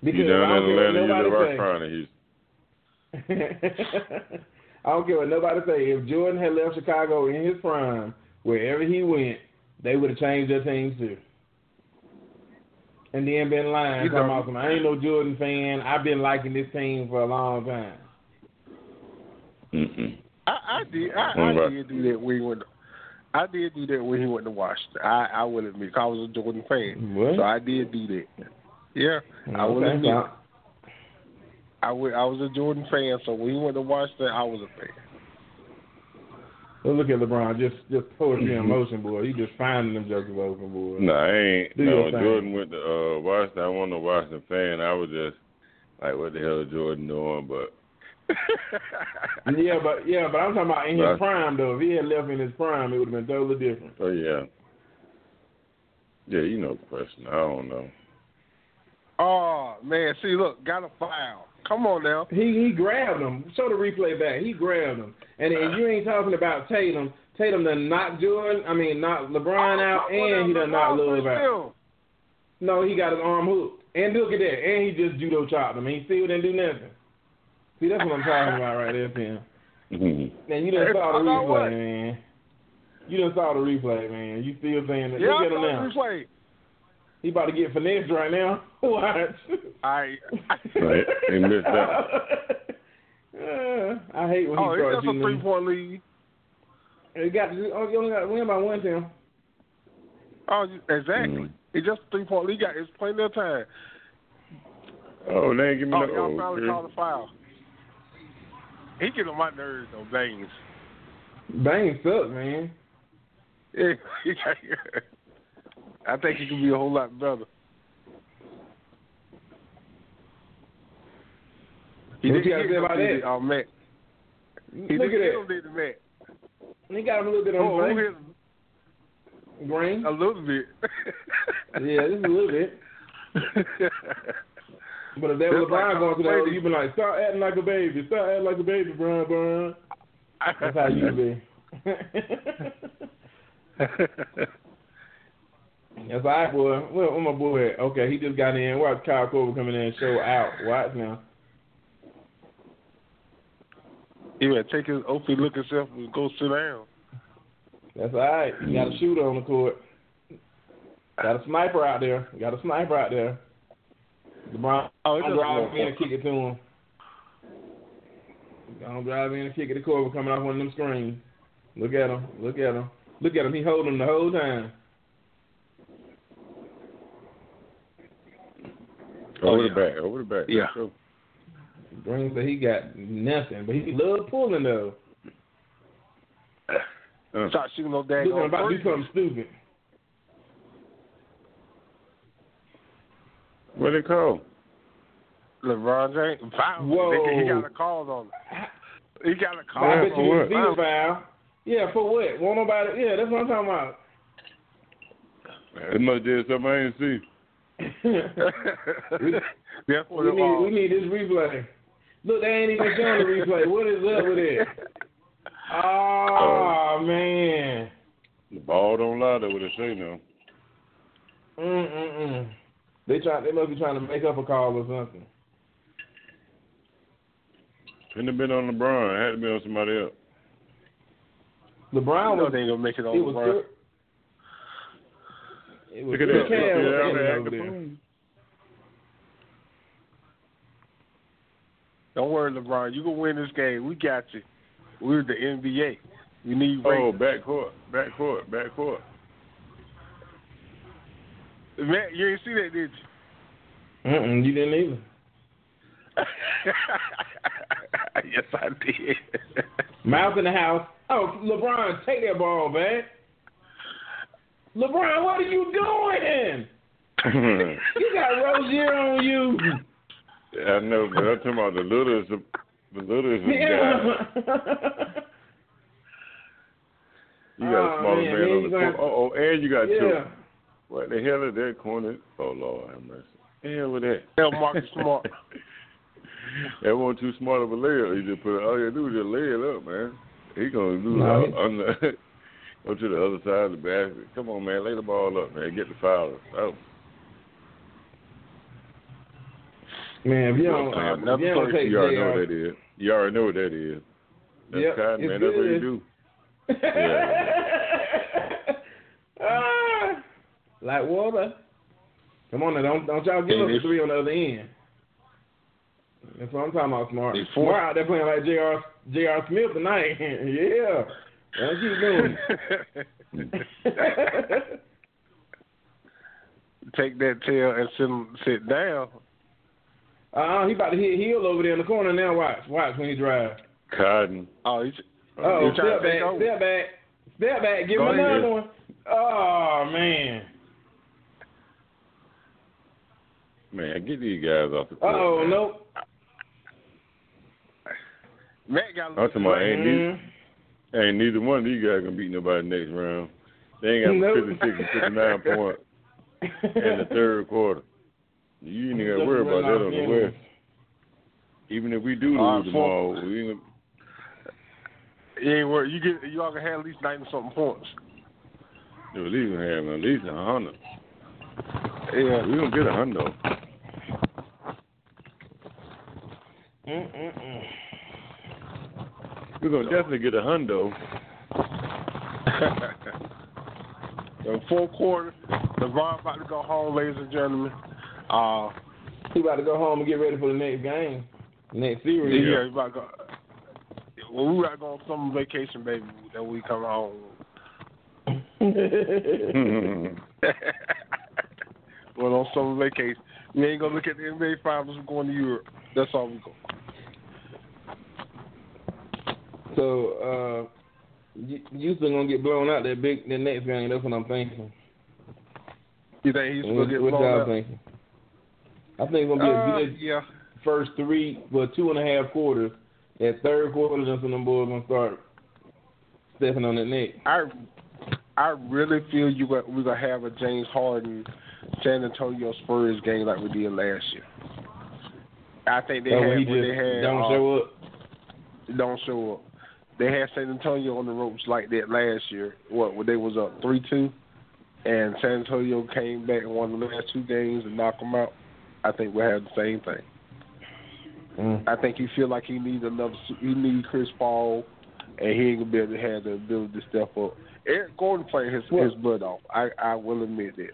Because you down in don't care what Atlanta, you nobody live right say. Houston. I don't care what nobody say. If Jordan had left Chicago in his prime, wherever he went, they would have changed their teams too. And then been lying, You talking know- about some, I ain't no Jordan fan. I've been liking this team for a long time. Mm-mm. I, I did. I, I did do that when he went. I did do that when he went to Washington. I I will admit, 'cause I was a Jordan fan, What? so I did do that. Yeah, I will Okay, I wa- I was a Jordan fan, so when he went to Washington, I was a fan. Well, look at LeBron, just just poetry in Mhm. motion, boy. You just finding them jokers open, boy. No, I ain't. Do no. Jordan went to uh, Washington. I wasn't a Washington fan. I was just like, what the hell is Jordan doing? But Yeah, but yeah, but I'm talking about in his Right. prime though. If he had left in his prime, it would have been totally different. oh yeah, yeah, you know the question. I don't know. Oh man, see, look, got a foul. Come on now. He he grabbed him. Show the replay back. He grabbed him. And if you ain't talking about Tatum, Tatum done knocked Jordan. I mean, knocked LeBron out, and he done knocked Love out. No, he got his arm hooked. And look at that. And he just judo chopped him. He still didn't do nothing. See, that's what I'm talking about right there, Tim. Mm-hmm. Man, you done Hey, saw the I know what? replay, man. You done saw the replay, man. You still saying that? Yeah, look I at him now. replay. He about to get finessed right now. Watch. I. Right, he missed that. Uh, I hate when he Oh, it's starts just a three point lead. He got oh, you only got to win by one, Tim. Oh, exactly. Mm. It's just a three point lead. Got it's plenty of time. Oh, they ain't give me Oh, no. y'all finally okay. called a foul. He get on my nerves though, Baynes. Bang sucks, man. Yeah, he got- I think he can be a whole lot better. He What you gotta get say about that? he? Oh, Matt. He Look didn't at get that. him, did the Matt. He got him a little bit on Oh, oh who Green. A little bit. Yeah, just a little bit. But if that was That's like going through that, you'd be like, start acting like a baby. Start acting like a baby, Brian, Brian. That's how you be. That's all right, boy. Where, where my boy at? Okay, he just got in. Watch Kyle Korver come in and show out. Watch now. he better take his OP look himself and go sit down. That's all right. You got a shooter on the court. Got a sniper out there. Got a sniper out there. LeBron Oh, just drive in and kick it to him. Gonna drive in and kick it to Korver coming off one of them screens. Look at him. Look at him. Look at him. He holding him the whole time. Over Oh, the back. Over the back. Yeah. Let's go. Green said he got nothing, but he love pulling though. Uh, Start shooting those Look, I'm about to do something stupid. what they call? LeBron James. Foul. Whoa. He got a call on him. He got a call. I Yeah, bet for you what? a foul. Yeah, for what? Won't nobody? Yeah, that's what I'm talking about. It must have did something I ain't see. That's what we need was. we need this replay. Look, they ain't even showing the replay. What is up with it? Oh man. The ball don't lie. That's what they say now. Mm mm mm. They try. They must be trying to make up a call or something. Couldn't have been on LeBron. It had to be on somebody else. LeBron You know was. they ain't gonna make it on It was. LeBron. Cur- It was Look at that. Cam Look at was that. standing They over act the there. Don't worry, LeBron. You gonna win this game. We got you. We're the NBA. We need Oh, ratings. back court. Back court. Back court. Man, you ain't see that, did you? Mm mm. You didn't either. yes, I did. Mouth in the house. Oh, LeBron, take that ball back. LeBron, what are you doing? You got Rozier on you. I know, but I'm talking about the littlest the littlest of guys. Yeah. You got a Oh, smaller man, man, man, on the court. Oh, oh, and you got yeah. two. What the hell is that corner? Oh Lord, have mercy. The hell with that? Tell Marcus Smart. that wasn't too smart of a layup. He just put all you do is just lay it up, man. He gonna do No, it he- on the go to the other side of the basket. Come on, man, lay the ball up, man. Get the foul. Oh, Man, if you don't, Uh, if you don't take you already know what that is. You already know what that is. That's Yep, it's man. That's what you do. ah, like water. Come on now, don't don't y'all give they- the three on the other end. That's what I'm talking about, smart. Smart out there playing like J.R. J.R. Smith tonight. yeah. Don't keep doing. Take that tail and sit sit down. Uh, he about to hit heel over there in the corner now. Watch, watch when he drives. Cotton. Oh, he's Oh, He trying step back, over. step back, step back. Give Go him ahead. another one. Oh man. Man, get these guys off the court. oh, man. nope. Matt got. I'm talking about ain't Mm. neither, ain't neither one of these guys gonna beat nobody next round. They ain't got Nope. 56 and 59 points in the third quarter. You ain't got to worry about that on the West. Even if we do Uh, lose them four- all, we ain't You ain't worried. You get you all can have at least ninety something points. gonna at least have at least a hundred. Yeah. We gonna get a hundred. Mm-mm-mm. We're gonna definitely get a hundo. the fourth quarter, LeBron about to go home, ladies and gentlemen. Uh, He about to go home and get ready for the next game, next series. yeah, series. he about to go. Well, we got to go on summer vacation, baby. Then we come home. well, on summer vacation, we ain't gonna look at the NBA finals. We're going to Europe. That's all we go. So, uh, you Houston gonna get blown out that big the next game. That's what I'm thinking. You think he's gonna get what blown y'all up? thinking? I think it's gonna be Uh, a good yeah. first three, well, two and a half quarters. That third quarter, that's when them boys gonna start stepping on that neck. I I really feel you got, we're gonna have a James Harden San Antonio Spurs game like we did last year. I think they So had when he when just they had don't uh, show up. don't show up. They had San Antonio on the ropes like that last year. What when they was up three two, and San Antonio came back and won the last two games and knocked them out. I think we'll have the same thing. Mm. I think he feel like he needs another. He need Chris Paul, and he ain't gonna be able to have the ability to step up. Eric Gordon playing his Well- his butt off. I I will admit that.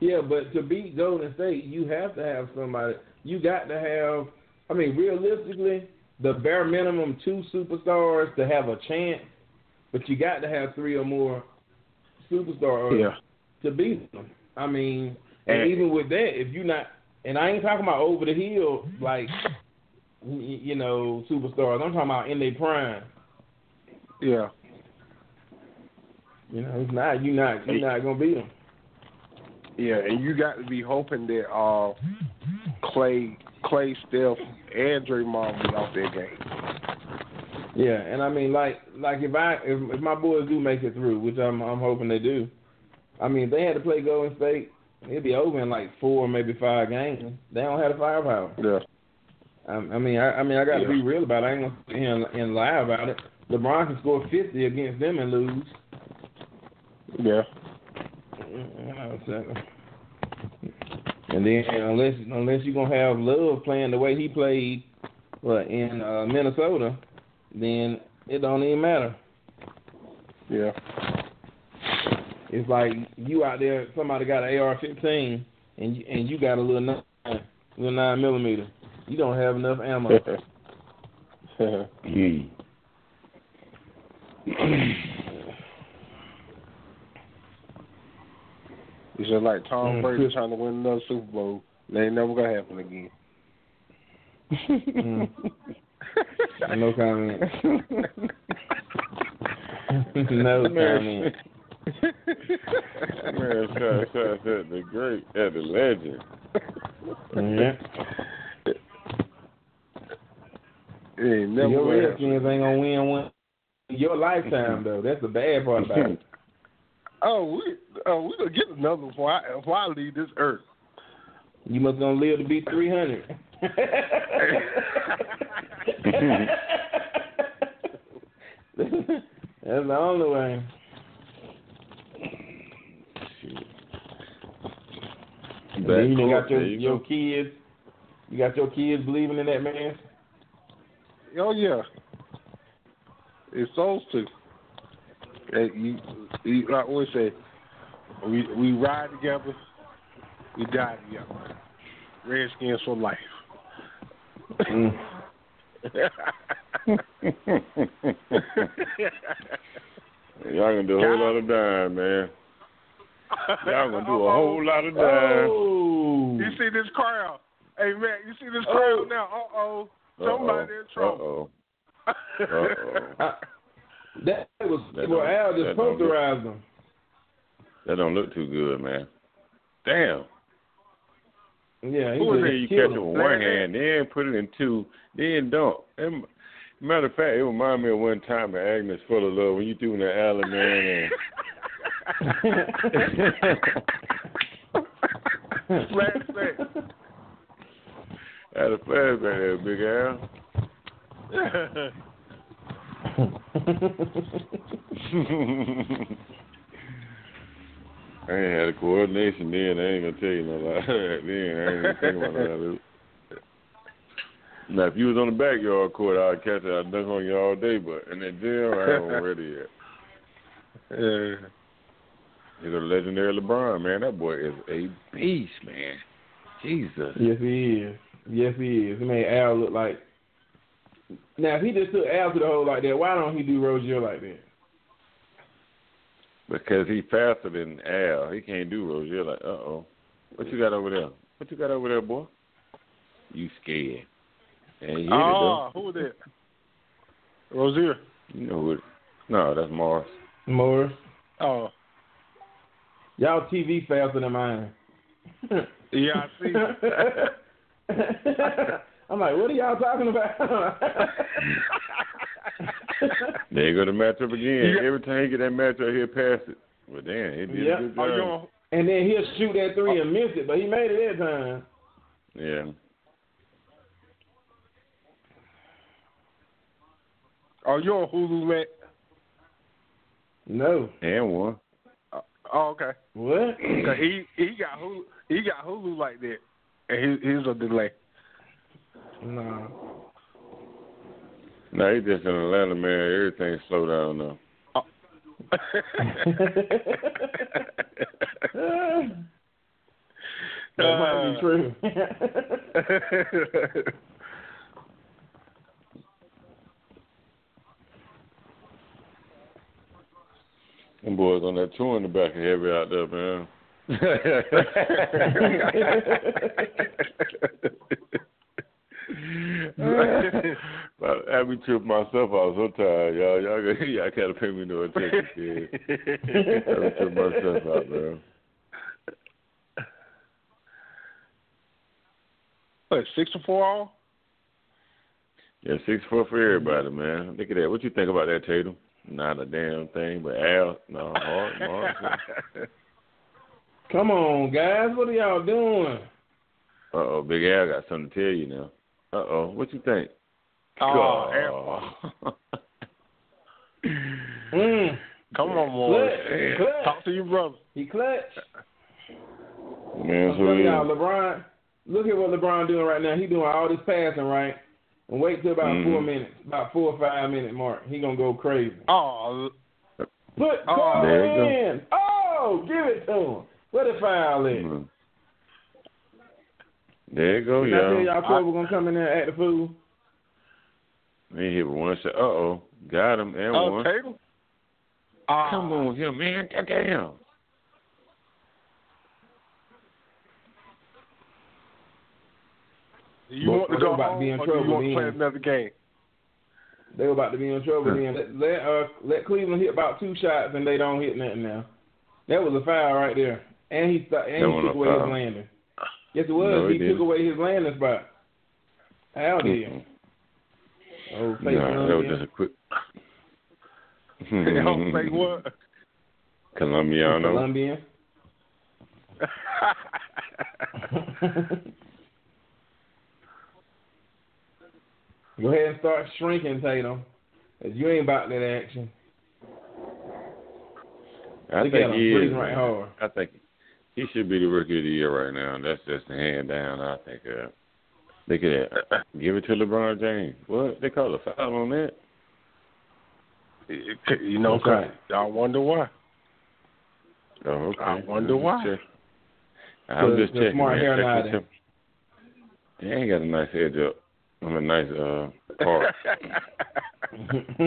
Yeah, but to beat Golden State, you have to have somebody. You got to have. I mean, realistically, the bare minimum two superstars to have a chance. But you got to have three or more superstars Yeah. to beat them. I mean, and, And- even with that, if you're not, and I ain't talking about over the hill like you know superstars. I'm talking about in their prime. Yeah. You know, it's not you not you're not gonna beat them. Yeah, and you got to be hoping that uh, Clay, Clay, Steph, and Draymond be off their game. Yeah, and I mean, like, like if I if, if my boys do make it through, which I'm I'm hoping they do. I mean, if they had to play Golden State, it'd be over in like four, maybe five games. They don't have the firepower. Yeah. I, I mean, I, I mean, I got to Yeah. be real about it. I ain't gonna and, and lie about it. LeBron can score 50 against them and lose. Yeah. Mm, mm, And then unless unless you're gonna have Love playing the way he played, what in uh, Minnesota, then it don't even matter. Yeah. It's like you out there, somebody got an AR-15, and you, and you got a little nine, little nine millimeter. You don't have enough ammo. Mm. It's just like Tom Mm. Brady trying to win another Super Bowl. That ain't never gonna happen again. Mm. no comment. no comment. Man, shout, shout at the great, at the legend. Yeah. It ain't never Your. Redskins ain't gonna win one your lifetime though. That's the bad part about it. Oh, we oh we gonna get another one before I before I leave this earth. You must gonna live to be three hundred. That's the only way. And then you done got your you your go. kids. You got your kids believing in that man. Oh yeah, it's those two. You, you like we say, we we ride together, we die together. Redskins for life. Mm. Y'all gonna do a whole lot of dying, man. Y'all gonna do a whole lot of dying. Oh. You see this crowd? Hey man, you see this Oh. crowd now? Uh oh, somebody in trouble. Uh-oh. Uh-oh. That was That well, Al just posterized them. That don't look too good, man. Damn. Yeah, he Who was just? You catch it with one hand, then put it in two, then dunk. And, matter of fact, it reminded me of one time at Agnes Full of Love when you threw in the alley, man. And Flashback. Had a flashback there, Big Al. I ain't had a coordination then. I ain't gonna tell you no lie. then I ain't even thinking about that. Now, if you was on the backyard court, I'd catch it. I'd dunk on you all day. But in that gym, I ain't ready yet. yeah. He's a legendary LeBron, man. That boy is a beast, man. Jesus. Yes, he is. Yes, he is. He made Al look like. Now, if he just took Al to the hole like that, why don't he do Rozier like that? Because he faster than Al. He can't do Rozier. Like, uh oh. What you got over there? What you got over there, boy? You scared. And he hit Oh, who was that? Rozier. it, though. You know who it No, that's Morris. Morris. Oh, Y'all TV faster than mine. yeah, I see. I'm like, what are y'all talking about? There you go the matchup again. Yeah. Every time he get that matchup, he'll pass it. But damn, he did Yep. a good you job. on, and then he'll shoot that three and miss it, but he made it that time. Yeah. oh, you on Hulu, man? No. And one. Uh, oh, okay. What? 'Cause he he got Hulu, he got Hulu like that, and he, he's a delay. No. No, he just in Atlanta man. Everything slow down now. Oh. that might be uh. true. Them boys on that tour in the back are heavy out there, man. but I be tripping myself. out was so tired, y'all. Y'all, got- y'all gotta pay me no attention, kid. I be tripping myself out, man. what six to four all? Yeah, six four for everybody, man. Look at that. What you think about that, Tatum? Not a damn thing, but Al, no, hard, hard. Come on, guys. What are y'all doing? Uh oh, Big Al got something to tell you now. Uh oh, what you think? Oh, God. Mm. Come on, boy. Clutch. Clutch. Talk to your brother. He clutch. Man, I'm so telling y'all. LeBron. Look at what LeBron doing right now. He doing all this passing right, and wait till about Mhm. four minutes, about four or five minute mark. He gonna go crazy. Oh, Put Oh, Carter there you go. in. Oh, give it to him. Where the foul at? Mm. There you go, Did I tell yeah. y'all Cole gonna come in there and act the fool? He hit one shot. Uh oh, got him and oh, one. Tatum. Ah, Come on here, man. Goddamn. Do you But- want to go they about to home, be in or do you trouble want to play another game? They were about to be in trouble then. Let let, uh, let Cleveland hit about two shots and they don't hit nothing now. That was a foul right there. And he st- and That he took a away his landing. Yes, it was. No, he he took didn't. away his landing spot. How did? Mm-mm. Oh, face Nah, that was just a quick. Don't say what. Colombiano. Colombian. Go ahead and start shrinking, Tatum. 'cause you ain't about that action. I Look think at him, he is. right man. hard. I think he should be the rookie of the year right now. That's just a hand down. I think. Uh, look at that. Give it to LeBron James. What they call a foul on that? You know, That's right. I wonder why. Oh, okay. I wonder I'm why. check- I'm just checking. smart man. hair Check nodding. this out. They ain't got a nice edge up. I'm a nice uh park.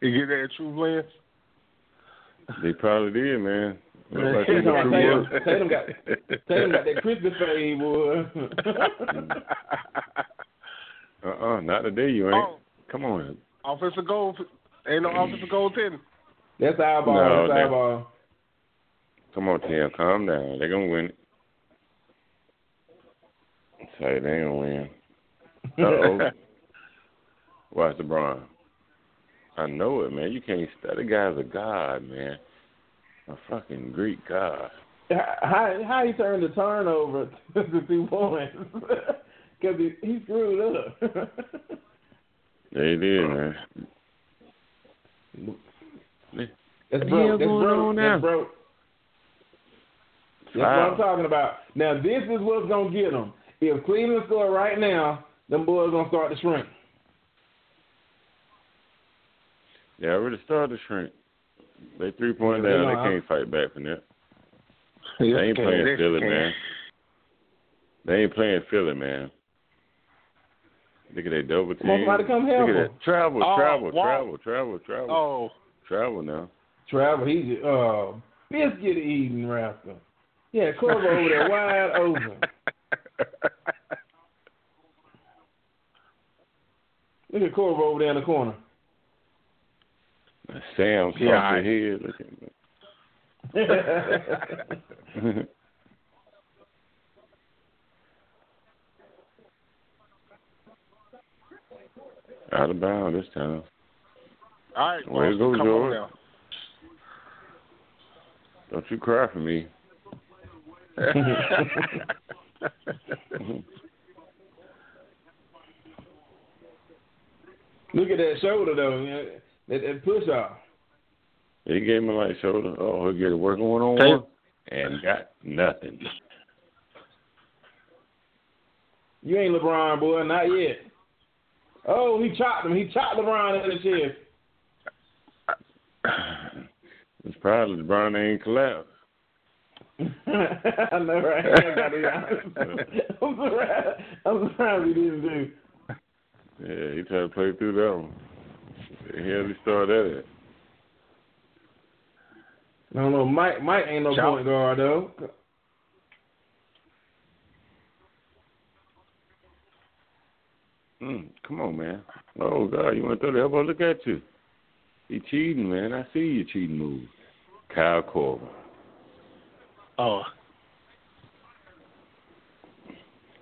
you get that true blend? they probably did, man. Look like Tatum, they got Tatum, Tatum got. Tatum got that Christmas fade, boy. uh-uh, not today, you ain't. oh, Come on. offensive goal. Ain't no offensive goaltending. That's eyeball. No, that's they- eyeball. Come on, Tim. Calm down. They're going to win it. Say they ain't going to win. Uh-oh. Watch LeBron. I know it, man. You can't stop. The guy's a god, man. A fucking Greek god. How how he turned the turnover to two points? Because he, he screwed up. They did, man. That's What the broke. hell That's going broke. on now? That's broke. That's what I'm talking about. Now this is what's gonna get them. If Cleveland score right now, them boys gonna start to shrink. They already started to shrink. They three point down. they They can't fight back from that. They ain't playing Philly, man. They ain't playing Philly, man. Look at that double team. Come on, somebody come help Look at that. Travel, Oh, travel, wow. travel, travel, travel, Oh, travel now. Travel, He's just uh biscuit eating rascal. Yeah, Korver over there wide open. Look at Korver over there in the corner. Sam caught Yeah, the head. Look at Out of bounds this time. all right. Way to go, come George. now. Don't you cry for me. Look at that shoulder though. you know, That, that push off. He gave me like shoulder. Oh, he'll get it working one on one. And got nothing. You ain't LeBron, boy, not yet. Oh, he chopped him. He chopped LeBron in the chest. It's probably LeBron ain't collapsed. I know, right? I gotta be honest. I'm surprised. I'm surprised he didn't do. Yeah, he tried to play through that one. The hell he started at? I don't know. Mike, Mike ain't no Chop. point guard though. Mm, come on, man. Oh God, you want to throw the elbow? Look at you. He cheating, man. I see you cheating moves. Kyle Korver. Oh,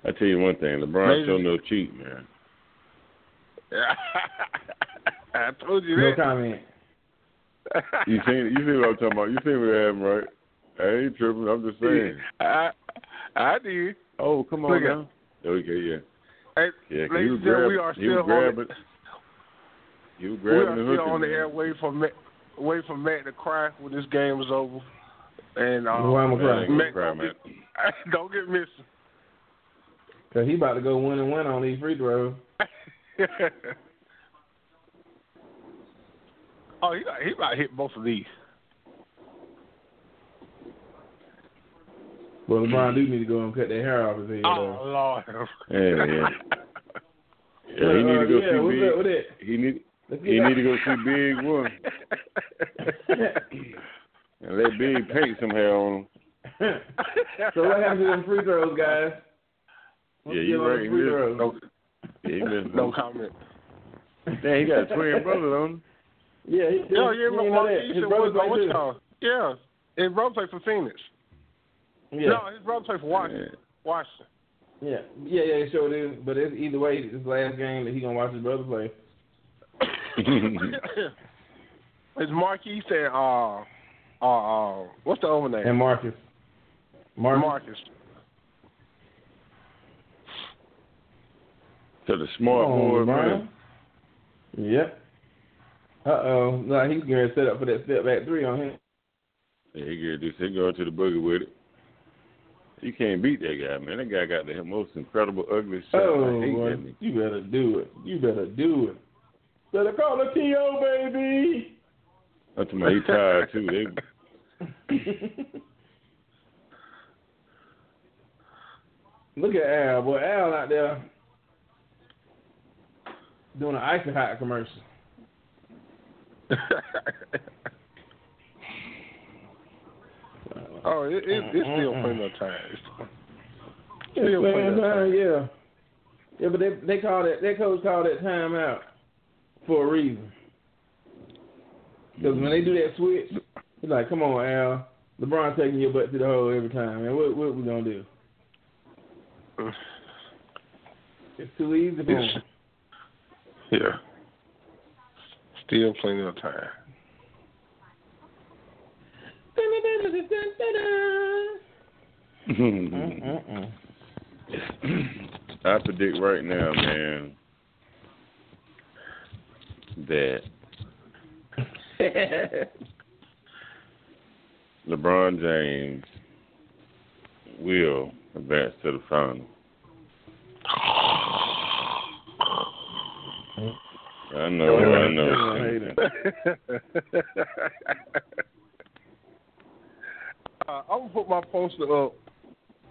I tell you one thing, LeBron Maybe- sure no cheat, man. I told you No that. comment. You seen you see what I'm talking about? You seen what happened, right? I ain't tripping. I'm just saying. I, I did. Oh, come on Look at- now. Okay, yeah, Hey, yeah. 'cause ladies and gentlemen, we are he was still on grabbing. the, He was we are grabbing still on the air waiting for Matt, waiting for Matt to cry when this game is over. And um, Why am I crying? Matt, Cry, don't, man. get, don't get missing. Cause he about to go one and one on these free throws. oh, he got, he about hit both of these. Well, LeBron do need to go and cut that hair off his head. Oh though. Lord. Yeah, yeah. Yeah, he need to go yeah, see what's Big. up with that? He need he get need to go see Big One and let Big paint some hair on him. so what happened to them free throws, guys? What's Yeah, you deal right. the He Free missed- throws? no, Yeah, he missed no comment. Damn, he got a twin brother on him. Yeah, he, Yo, he, yeah, he ain't know that. Markieff His was on played what's called? Yeah, his brother played for Phoenix. Yeah. No, his brother played for Washington. Washington. Yeah, yeah, yeah, sure is. But it's either way, it's his last game that he gonna watch his brother play. It's Markieff and uh, uh, uh, what's the other name? And Marcus. Marcus. Marcus. to the smart Come boy, on, man. Yep. Uh oh. No, he's getting set up for that step back three on him. Yeah, he get this. He go to the boogie with it. You can't beat that guy, man. That guy got the most incredible ugly shot. Oh, boy. you better do it. You better do it. Better call the TO, baby. That's my he tired too. They Look at Al, boy. Al out there. doing an icy hot commercial. oh, it, it, it's still plenty of time. Still Yeah, plenty of time. yeah. Yeah, but they they call it that coach called that timeout for a reason. Because when they do that switch, he's like, "Come on, Al, LeBron taking your butt to the hole every time, man. What what we gonna do? It's too easy for It's- him." Yeah. Still plenty of time. Mm-mm. I predict right now, man, that LeBron James will advance to the final. I know, I know. uh, I'm gonna put my poster up.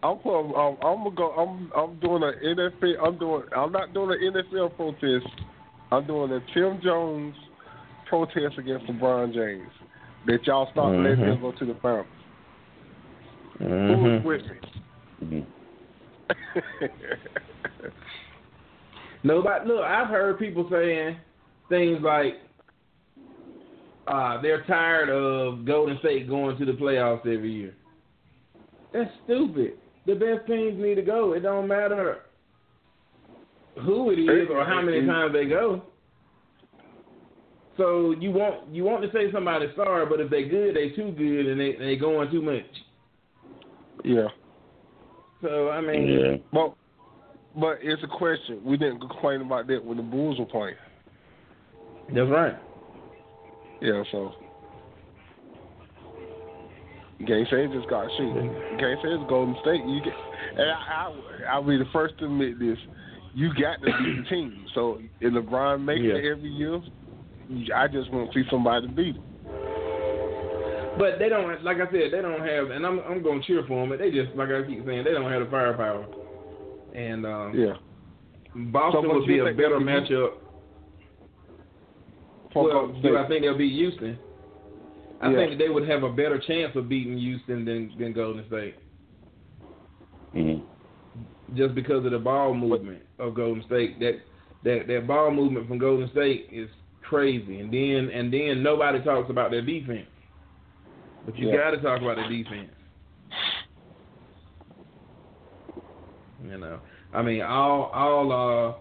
I'm put, um, I'm gonna go. I'm I'm doing an NFL. I'm doing. I'm not doing an NFL protest. I'm doing a Tim Jones protest against LeBron James. That y'all stop letting him go to the finals. Who's with me? Mhm. No, look, I've heard people saying things like uh, they're tired of Golden State going to the playoffs every year. That's stupid. The best teams need to go. It don't matter who it is or how many times they go. So you want you want to say somebody's sorry, but if they good, they too good and they they going too much. yeah. So I mean, Yeah. But but it's a question. We didn't complain about that when the Bulls were playing. That's right. Yeah, so can't it just got shit. Can't it's Golden State. You get, and I, I I'll be the first to admit this. You got to beat the team. So if LeBron makes Yeah. it every year, I just want to see somebody beat him. But they don't, like I said, they don't have, and I'm I'm gonna cheer for them. But they just, like I keep saying, they don't have the firepower. And um, Yeah. Boston So, would be a better matchup. Well, do I think they'll beat Houston? I Yeah. think they would have a better chance of beating Houston than than Golden State, Mhm. just because of the ball movement of Golden State. That that that ball movement from Golden State is crazy. And then and then nobody talks about their defense, but you Yeah. got to talk about the defense. You know, I mean, all all uh,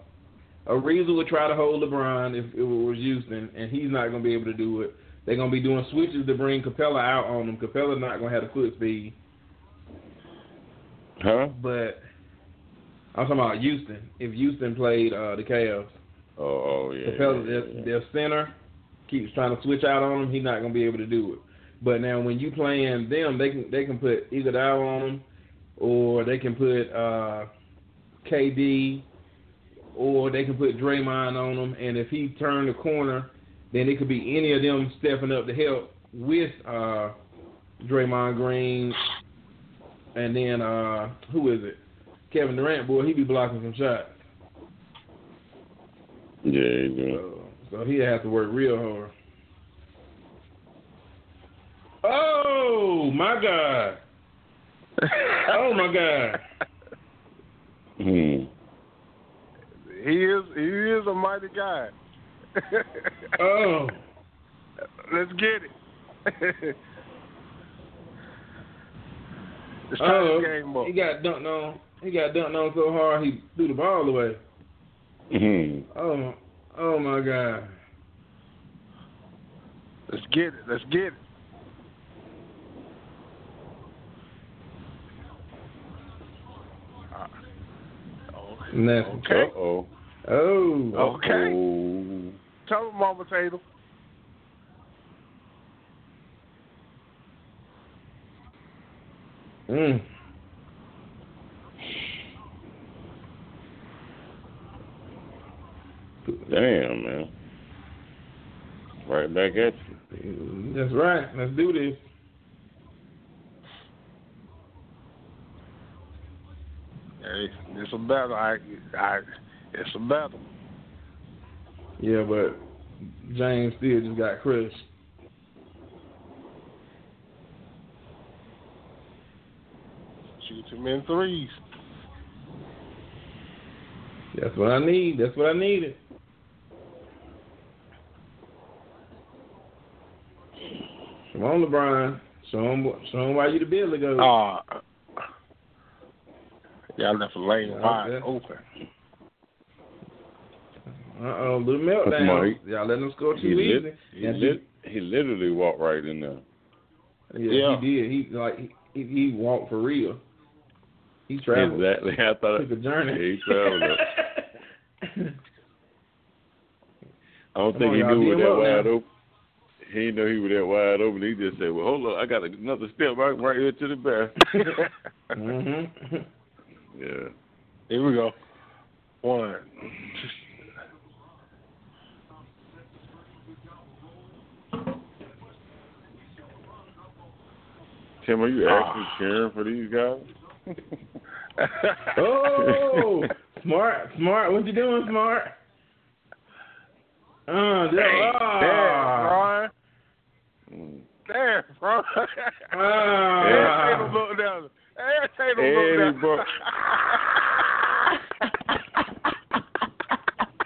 Ariza would try to hold LeBron if it was Houston, and he's not going to be able to do it. They're going to be doing switches to bring Capela out on him. Capela's not going to have the foot speed, Huh? but I'm talking about Houston. If Houston played uh, the Cavs, Oh, oh yeah. Capela, yeah, their, yeah. their center keeps trying to switch out on him. He's not going to be able to do it. But now when you playing them, they can they can put Iguodala on them, or they can put uh, KD, or they can put Draymond on them. And if he turned the corner, then it could be any of them stepping up to help with uh, Draymond Green, and then uh, who is it? Kevin Durant, boy, he be blocking some shots. Yeah, he do. So, so he have to work real hard. Oh my God! Oh my God! Hmm. He is he is a mighty guy. Oh, Let's get it. Let's oh! game up. He got dunked on. He got dunked on so hard he threw the ball away. Hmm. Oh, my- oh my God! Let's get it. Let's get it. Uh, And that's Okay. Uh oh. oh. Okay. Oh. Tell him, Mama Tatum. Mm. Damn, man. Right back at you. That's right. Let's do this. Hey, it's a battle. I, I, it's a battle. Yeah, but James still just got crushed. Shoot too many threes. That's what I need. That's what I needed. Come on, LeBron. Show him, show him why you the Billy goat. Ah. Y'all left a lane wide okay. open. Uh oh, little meltdown. smart. Y'all letting him score He, too easy. lit, he, And lit, he literally walked right in there. Yeah, Yeah. he did. He like he, he, he walked for real. He traveled. Exactly. I thought it Took a journey. Yeah, he traveled. up. I don't Come think on, he knew beat it that up wide now. open. He didn't know he was that wide open. He just said, "Well, hold on, I got another step right, right here to the basket." mm-hmm. Yeah. Here we go. One. Tim, are you Ah. actually cheering for these guys? Oh, smart, smart. What you doing, smart? Uh, there, There, ah. Brian. Mm. There, bro. Ah. Hey, Tatum look down. Hey, Tatum Eddie look down. Buck.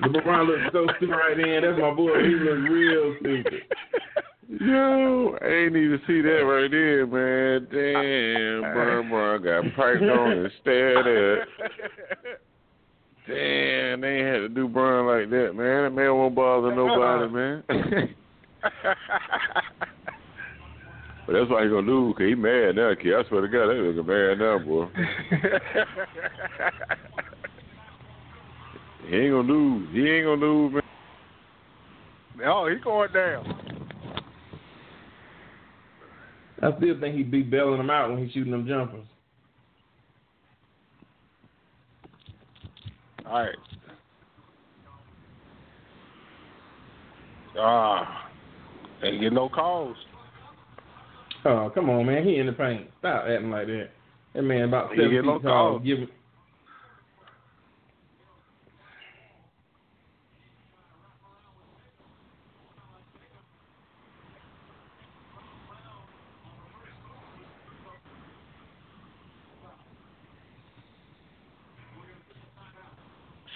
LeBron looks so stupid right then. That's my boy. He looks real stupid. Yo, I ain't need to see that right there, man. Damn, Brian got piped on and stared at. Damn, they ain't had to do Brian like that, man. That man won't bother nobody, man. but that's why he gonna lose, cause he mad now, kid. I swear to God, that nigga mad now, boy. He ain't gonna lose. He ain't gonna lose, man. oh, he going down. I still think he'd be bailing them out when he's shooting them jumpers. All right. Ah, ain't get no calls. Oh, come on, man. He in the paint. Stop acting like that. That man about seven feet tall. Give him.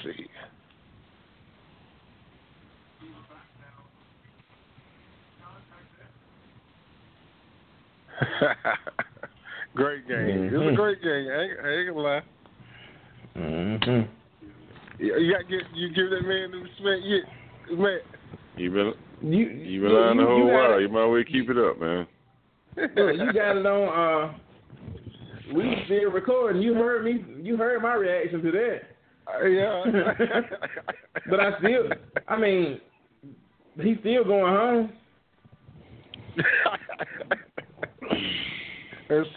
see. great game. It was Mhm. a great game. I ain't, I ain't gonna lie. Mm-hmm. You you got to get you give that man the respect. Yeah, man. You been You you been lying the whole you while. it- You might well keep it up, man. Look, you got it on. Uh, we still recording. You heard me. You heard my reaction to that. Uh, yeah. But I still. I mean, he's still going home. it's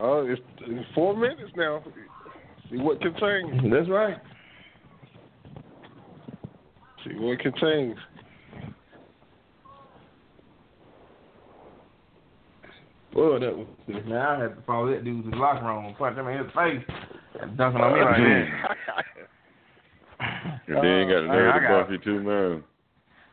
oh, it's, it's four minutes now. See what can change. That's right. See what can change. Boy, that was man. I had to follow that dude to the locker room and punch him in his face. And dunking on me like that. And then got the nerve to got- buff you too, man.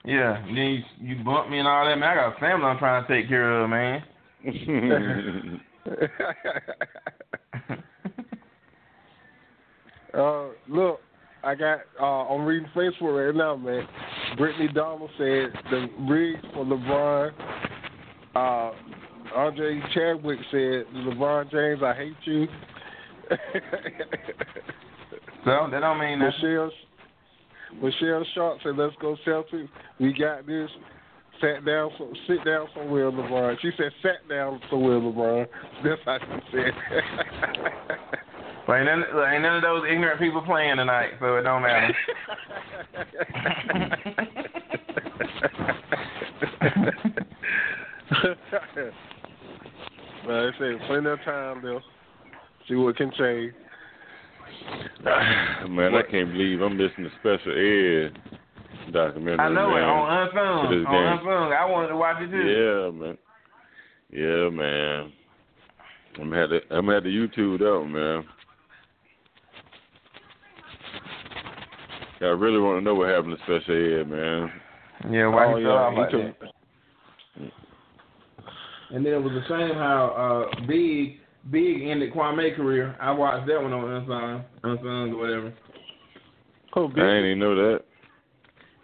Yeah, then you, you bump me and all that, man. I got a family I'm trying to take care of, man. uh, look, I got. Uh, I'm reading Facebook right now, man. Brittany Donald said the rig for LeBron. Uh, Andre Chadwick said, "LeBron James, I hate you." So that don't mean nothing. Michelle Michelle Sharp said, "Let's go Celtics. We got this." Sat down, so, sit down somewhere, LeBron. She said, "Sat down somewhere, LeBron." That's how she said. Well, ain't none, ain't none of those ignorant people playing tonight, so it don't matter. well, they say plenty of time though. See what can change. man, I can't believe I'm missing the special ed documentary. I know man. it on Unsung. To this On game. Unsung, I wanted to watch it too. Yeah, man. Yeah, man. I'm gonna I'm gonna YouTube that one, man. I really want to know what happened to special ed, man. Yeah, why Oh, he yeah, fell off he like took- that. And then it was a shame how uh, Big Big ended Kwame career. I watched that one on Unsung, Unsung or whatever. Who, I didn't even know that.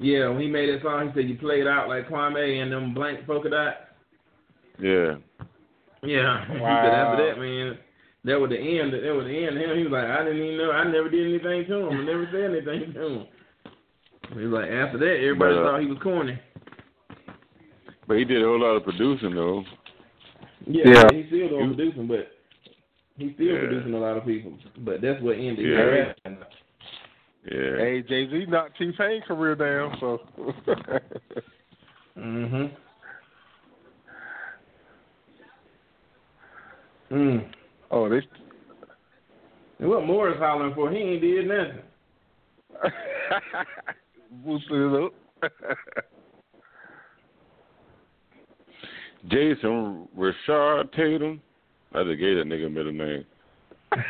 Yeah, when he made that song, he said you played out like Kwame and them blank polka dot. Yeah. Yeah. Wow. He said after that, man, that was the end. That was the end. of Him, he was like, I didn't even know. I never did anything to him. I never said anything to him. He was like, after that, everybody But, uh, thought he was corny. But he did a whole lot of producing though. Yeah, Yeah. he's still doing producing, but he's still Yeah. producing a lot of people. But that's what ended. Yeah. Yeah. Hey, Jay Z knocked T Pain career down, so Mhm. Mm. Oh, they And what Morris hollering for? He ain't did nothing. boosted it up. Jayson Rashard Tatum. I just gave that nigga middle name.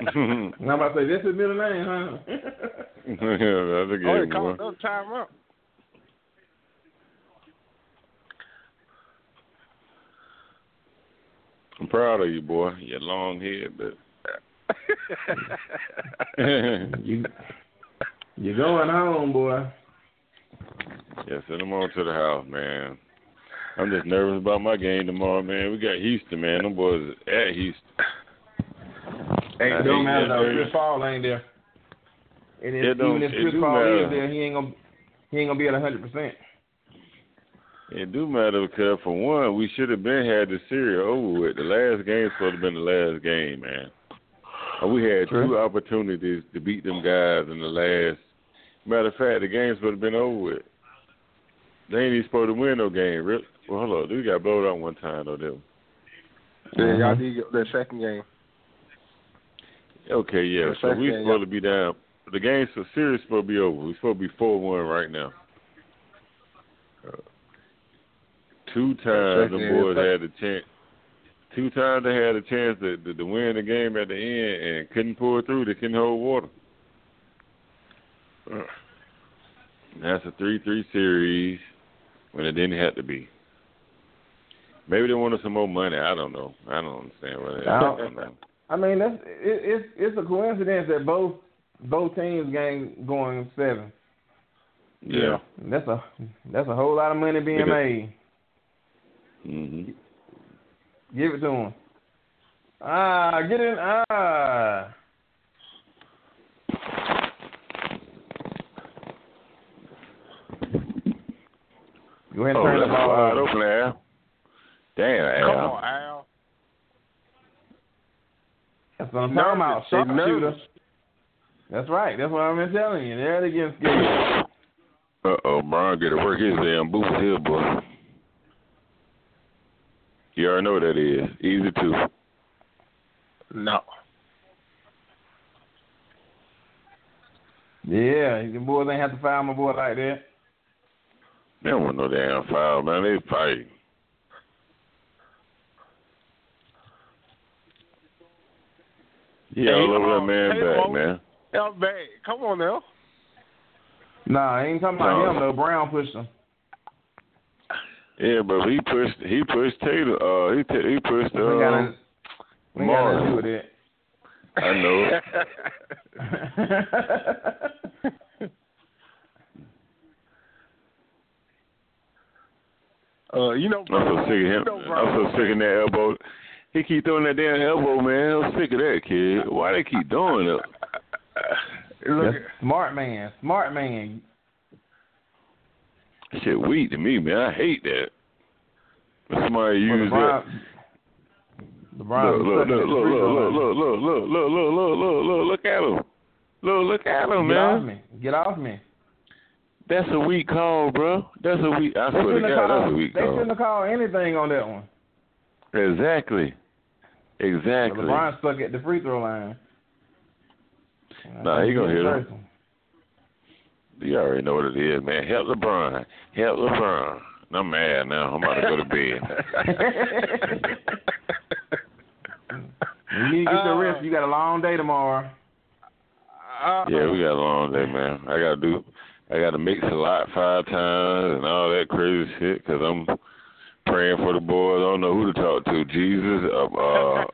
And I'm about to say, that's his middle name, huh? yeah, I just gave oh, him called one. another time out. I'm proud of you, boy. Your long head, but you, you're going home, boy. yeah, send them on to the house, man. I'm just nervous about my game tomorrow, man. We got Houston, man. Them boys at Houston. I it don't matter though. Chris Paul ain't there. And if, even if Chris Paul matter. is there, he ain't gonna he ain't gonna be at hundred percent. It do matter because for one, we should have been had the series over with. The last game supposed to have been the last game, man. We had two opportunities to beat them guys in the last. Matter of fact, the game supposed to have been over with. They ain't even supposed to win no game. Rip. Well, hold on. We got blowed out one time though. Them. Yeah, y'all did get that second game. Okay, yeah. The So second we game, supposed to be down. The game so series supposed to be over. We supposed to be four one right now. Uh, two times the second boys had the chance. Two times they had a chance to, to to win the game at the end and couldn't pull through. They couldn't hold water. Uh, That's a three-three series when it didn't have to be. Maybe they wanted some more money. I don't know. I don't understand what. I I don't- don't know. I mean, that's it, it's it's a coincidence that both both teams game going seven. Yeah. That's a that's a whole lot of money being Because- made. hmm Give it to him. Ah, get in. Ah. Go ahead and Oh, turn the ball wide open, Al. Damn, Come Al. on, Al. That's what I'm talking about. Nervous. They Sharpshooter. nervous. That's right. That's what I've been telling you. They're getting scared. Uh oh, Brian get to work his damn boots here, boy. You already know what that is. Easy two. No. Yeah, the boys ain't have to foul my boy like that. They don't want no damn foul, man. They fight. Yeah, Hey, all over come that on. man Hey, back, man. L back. Come on now. Nah, I ain't talking about No. him though. Brown pushed him. Yeah, but he pushed he pushed Taylor. Uh, he t- he pushed We got uh, we got nothing to do with it. I know. uh, you know, I'm so sick of him. You know. I'm so sick of that elbow. He keep throwing that damn elbow, man. I'm sick of that kid. Why they keep doing it? Look, smart man. Smart man. That shit weak to me, man. I hate that. When somebody Well, use LeBron, that. LeBron Look, was look, look, look, look, look, look, look, look, look, look, look, look, look at him. Look, look at him, man. Get off me. Get off me. That's a weak call, bro. That's a weak. I They swear to shouldn't have God, that's a weak They call. They shouldn't have called anything on that one. Exactly. But Exactly. LeBron stuck at the free throw line. Nah, he gonna hit him. You already know what it is, man. Help LeBron. Help LeBron. I'm mad now. I'm about to go to bed. You need to get your Uh, rest. You got a long day tomorrow. Uh, Yeah, we got a long day, man. I gotta do. I gotta mix a lot five times and all that crazy shit because I'm praying for the boys. I don't know who to talk to. Jesus, uh, uh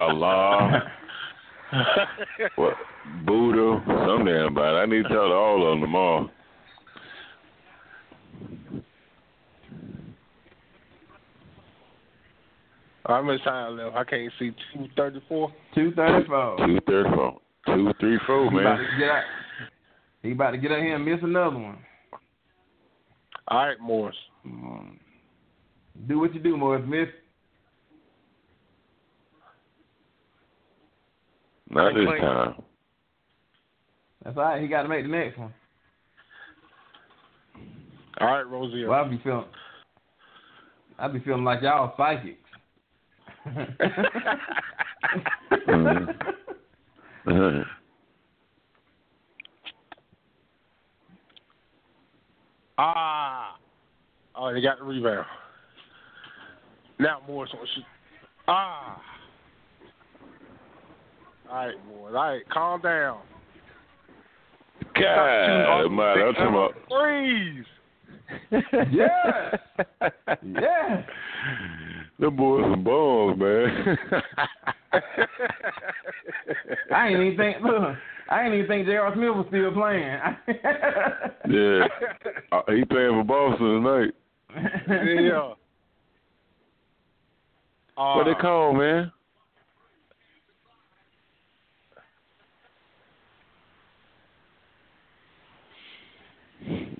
Allah, what, Buddha, some damn body. I need to talk to all of them tomorrow. How much time left? I can't see two thirty four. Two thirty four. Two thirty four, two three four, He about man. to get out. He about to get out here and miss another one. All right, Morris. Mm. Do what you do, Morris Smith. Not this time. That's all right. He got to make the next one. All right, Rosie. Well, I be feeling. I be feeling like y'all psychics. Mhm. Ah. Oh, they got the rebound. Now Morris on shoot. Ah. All right, Morris. All right, calm down. God, man, I'm talking about. Freeze. yeah. Yeah. Them boys some balls, man. I ain't even think. Look, I ain't even think J.R. Smith was still playing. yeah, uh, he playing for Boston tonight. yeah. Uh, What they call, man?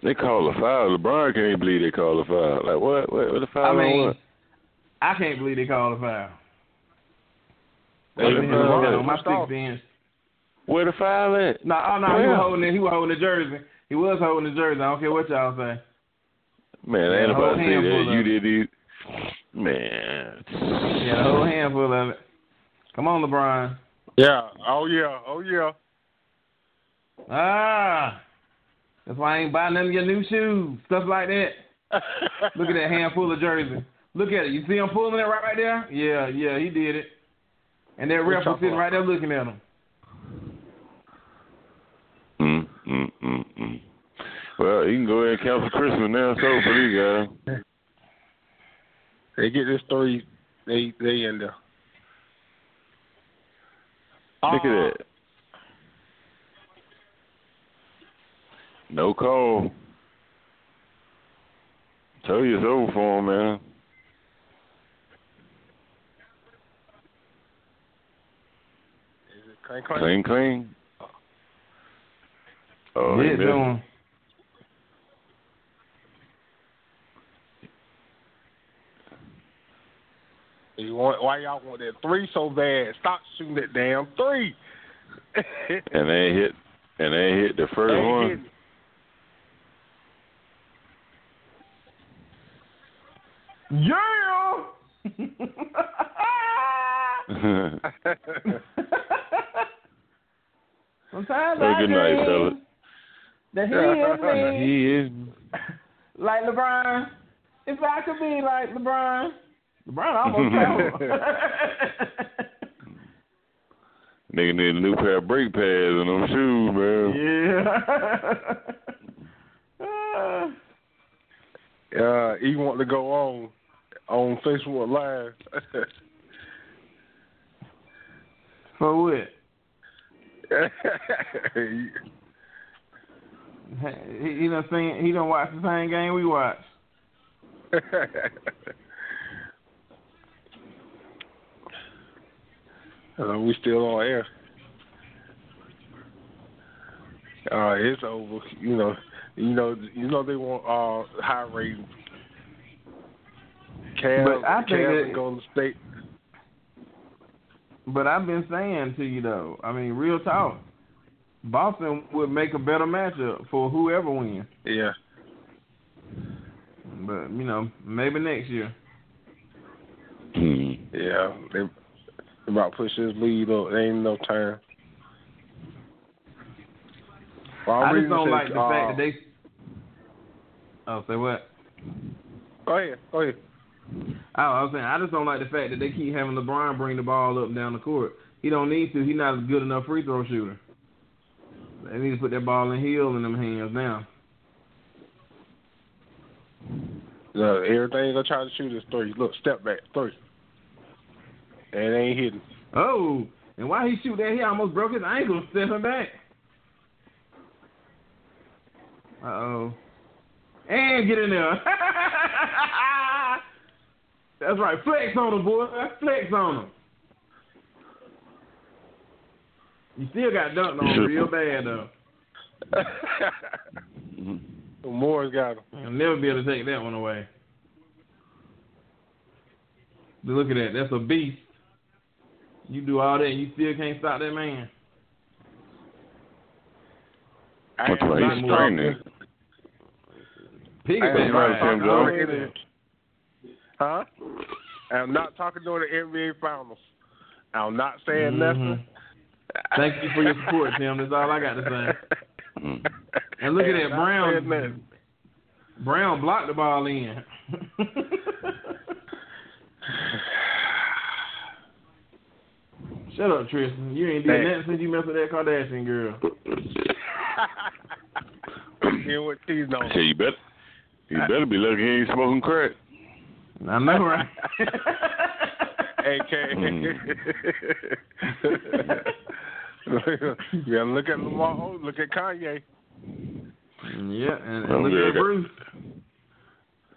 They call a foul. LeBron can't believe they call a foul. Like what? What? What the foul I on mean, what? I can't believe they called a foul. They the been foul looking at? on my six inch. Where the foul at? No, oh no, he Where? was holding it. He was holding the jersey. He was holding the jersey. I don't care what y'all say. Man, I ain't Yeah, about to say that. You did these. Man. Yeah, a whole handful of it. Come on, LeBron. Yeah. Oh yeah. Oh yeah. Ah, that's why I ain't buying none of your new shoes, stuff like that. Look at that handful of jersey. Look at it. You see him pulling it right, right there? Yeah, yeah, he did it. And that ref was sitting right there looking at him. Mm, mm, mm, mm. Well, you can go ahead and cancel Christmas now. So for these guys. They get this three. They they in there. Look Uh, at that. No call. Tell you it's over for him, man. Is it clean, clean? Clean, clean. Oh, yeah, he missed. You want why y'all want that three so bad? Stop shooting that damn three. And they hit, and they hit the first They one. hitting. Yeah. Sometimes Have I a good night, dream fellas. that he is me, He is. like LeBron. If I could be like LeBron, LeBron almost traveled. Nigga need a new pair of brake pads on them shoes, man. yeah. Uh, he want to go on on Facebook Live. For what? He, he done seen, he done watch the same game we watch. Uh, we still on air. Uh, it's over. You know, you know, you know they want uh high ratings. Cavs, But I think Cavs that- and Golden State. But I've been saying to you though, I mean, real talk. Boston would make a better matchup for whoever wins. Yeah. But you know, maybe next year. Hmm. Yeah, they they about to push this lead up. There ain't no time. Well, I'm just don't like the uh, fact that they. Oh, say what? Go ahead, go ahead. Oh, I was saying I just don't like the fact that they keep having LeBron bring the ball up and down the court. He don't need to. He's not a good enough free throw shooter. They need to put that ball in Hill in them hands now. No, everything gonna try to shoot is three. Look, step back, three. And it ain't hitting. Oh, and why he shoot that? He almost broke his ankle stepping back. Uh oh. And get in there. That's right. Flex on him, boy. Flex on him. You still got dunked on real bad though. Moore's got him. I'll never be able to take that one away. But look at that. That's a beast. You do all that and you still can't stop that man. That's I why am he's not training. Piggy I am not right, right. Talking during the- Huh? I'm not talking during the NBA Finals. I'm not saying Mhm. nothing. Thank you for your support, Tim. That's all I got to say. And look at that, Brown. Brown blocked the ball in. Shut up, Tristan. You ain't did Thanks. nothing since you messed with that Kardashian girl. Hear what T's I on. say you better, you better be lucky he ain't smoking crack. I know, right? AK. Hmm. yeah, look at Lamar. Oh, look at Kanye. yeah, and, and look at Bruce.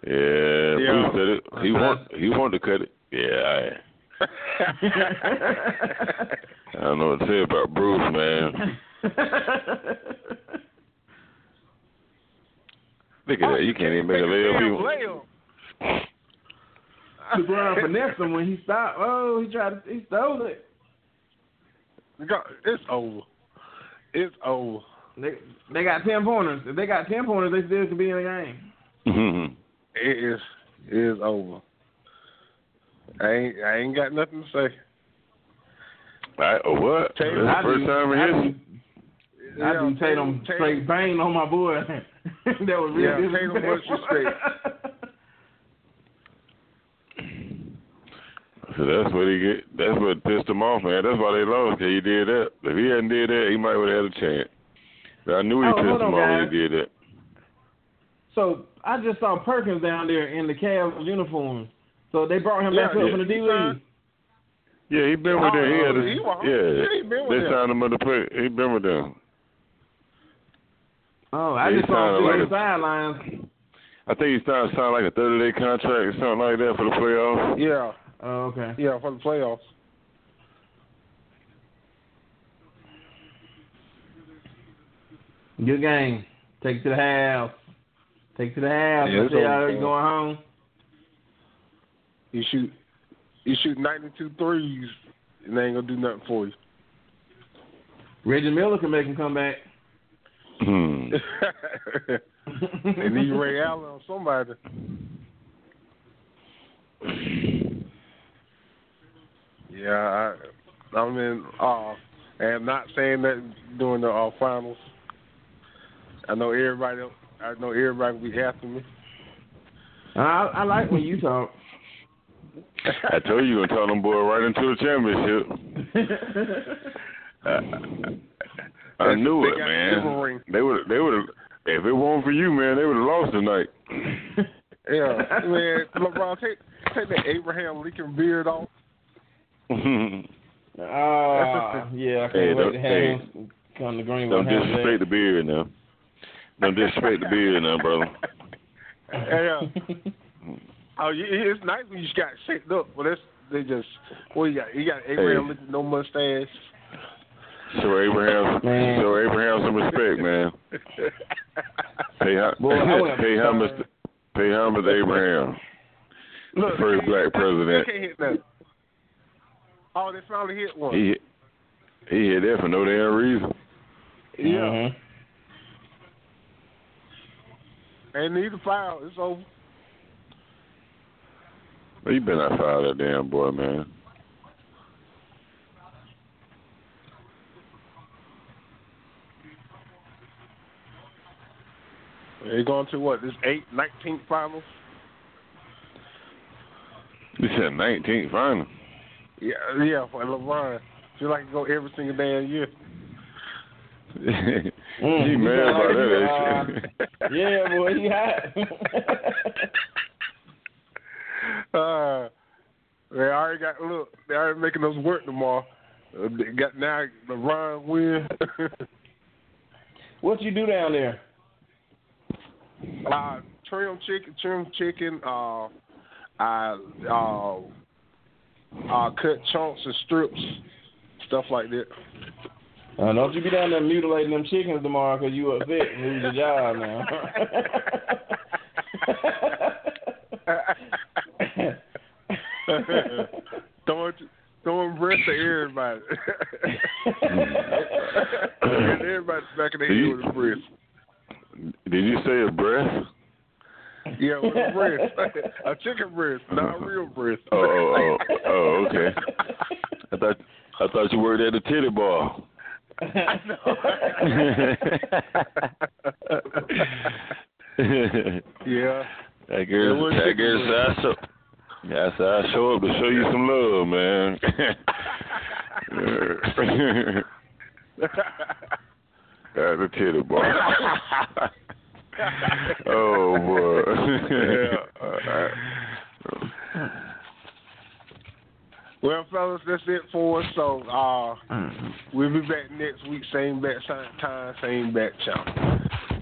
Yeah, Yeah. Bruce said it. He want he wanted to cut it. Yeah, I, I don't know what to say about Bruce, man. Look at that. You can't even make a layup. Damn Even. layup. LeBron finessed him when he stopped. Oh, he tried to, he stole it. It's over. It's over. They they got ten pointers. If they got ten pointers, they still could be in the game. Mhm. It is. It is over. I ain't. I ain't got nothing to say. I, oh, what? That's Tatum, the I first do- time in I history. do- I do Tatum straight bang on my boy. that was real Yeah, Tatum was disrespectful. So that's what he get. That's what pissed him off, man. That's why they lost. Cause he did that. If he hadn't did that, he might would have had a chance. But I knew he Oh, pissed him on, off when he did that. So I just saw Perkins down there in the Cavs uniform. So they brought him back Yeah, up yeah. from the D League. Yeah, he been with Oh, them. He had a, he yeah, yeah, he been with they them. signed him under play. He been with them. Oh, I He just saw him sounded on like the a- sidelines. I think he signed signed like a thirty day contract or something like that for the playoffs. Yeah. Oh, okay. Yeah, for the playoffs. Good game. Take it to the house. Take it to the house. Yeah, I it's say y'all over. going home. You shoot. You shoot 92 threes, and they ain't gonna do nothing for you. Reggie Miller can make him come back. Hmm. they need Ray Allen or somebody. Yeah, I, I mean, uh, and I'm not saying that during the uh, finals. I know everybody. I know everybody will be after me. I, I like when you talk. I told you you gonna turn them boy right into the championship. I, I knew They it, man. They would. They would. If it weren't for you, man, they would have lost tonight. Yeah, man. LeBron, take take that Abraham Lincoln beard off. Ah, yeah, I can't Hey, wait to have hey, him come to Greenville. Don't and disrespect the beard now. Don't disrespect the beard now, brother. Yeah. Oh, you, it's nice when you just got shaped up, but that's they just what you got? You got Abraham Hey. Lincoln, no mustache. Show Abraham, Man. show Abraham some respect, man. Pay, hom- Boy, I wouldn't- pay homage, pay homage to Abraham, the first black president. They can't hit nothing. Oh, they finally hit one. He he hit that for no damn reason. yeah, Mhm. and need a foul. It's over. You better not foul that damn boy, man. They're going to what? This eight nineteenth 19th finals. You said 19th final. Yeah, yeah, for LeBron. Feel like he go every single damn year. Mm, He you mad about that, uh, Yeah, boy, he hot. uh, they already got look. They already making us work tomorrow. Uh, they got now the Ron win. what you do down there? uh, trim chicken, trim chicken. Uh, I uh, uh, cut chunks and strips, stuff like that. Uh, don't you be down there mutilating them chickens tomorrow because you upset and lose your job now. throwing, throwing breast to everybody. and everybody's back in their head with a breast. Did you say a breast? Yeah, with a breast. a chicken breast, not a real breast. Oh, oh, oh, oh, okay. I thought I thought you worked at the titty bar. yeah. I guess It was I chicken guess I show. Yes, I show up to show you some love, man. At the titty bar. oh boy. yeah. Well, fellas, that's it for us. So uh, we'll be back next week, same bat time, same bat channel.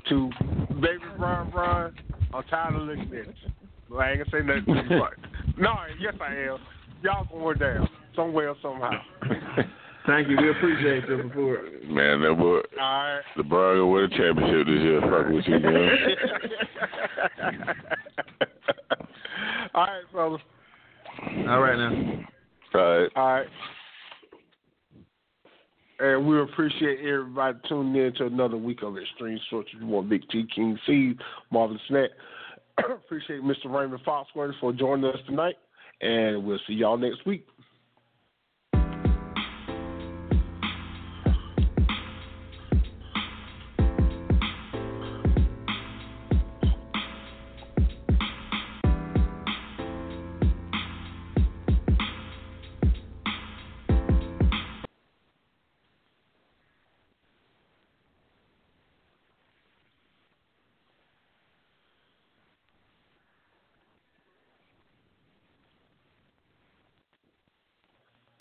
To baby Brian Brian, I'm tired of looking at you. Well, I ain't gonna say nothing but no, yes I am. Y'all going down somewhere somehow. Thank you. We appreciate your support. Man, that boy, All right. the Brian gonna win a championship this year. Fuck with you, man. All right, fellas. All right now. All right. All right. And we appreciate everybody tuning in to another week of Extreme Sports. You want Big T King C, Marvelous Matt. appreciate Mr. Raymond Foxworthy for joining us tonight. And we'll see y'all next week.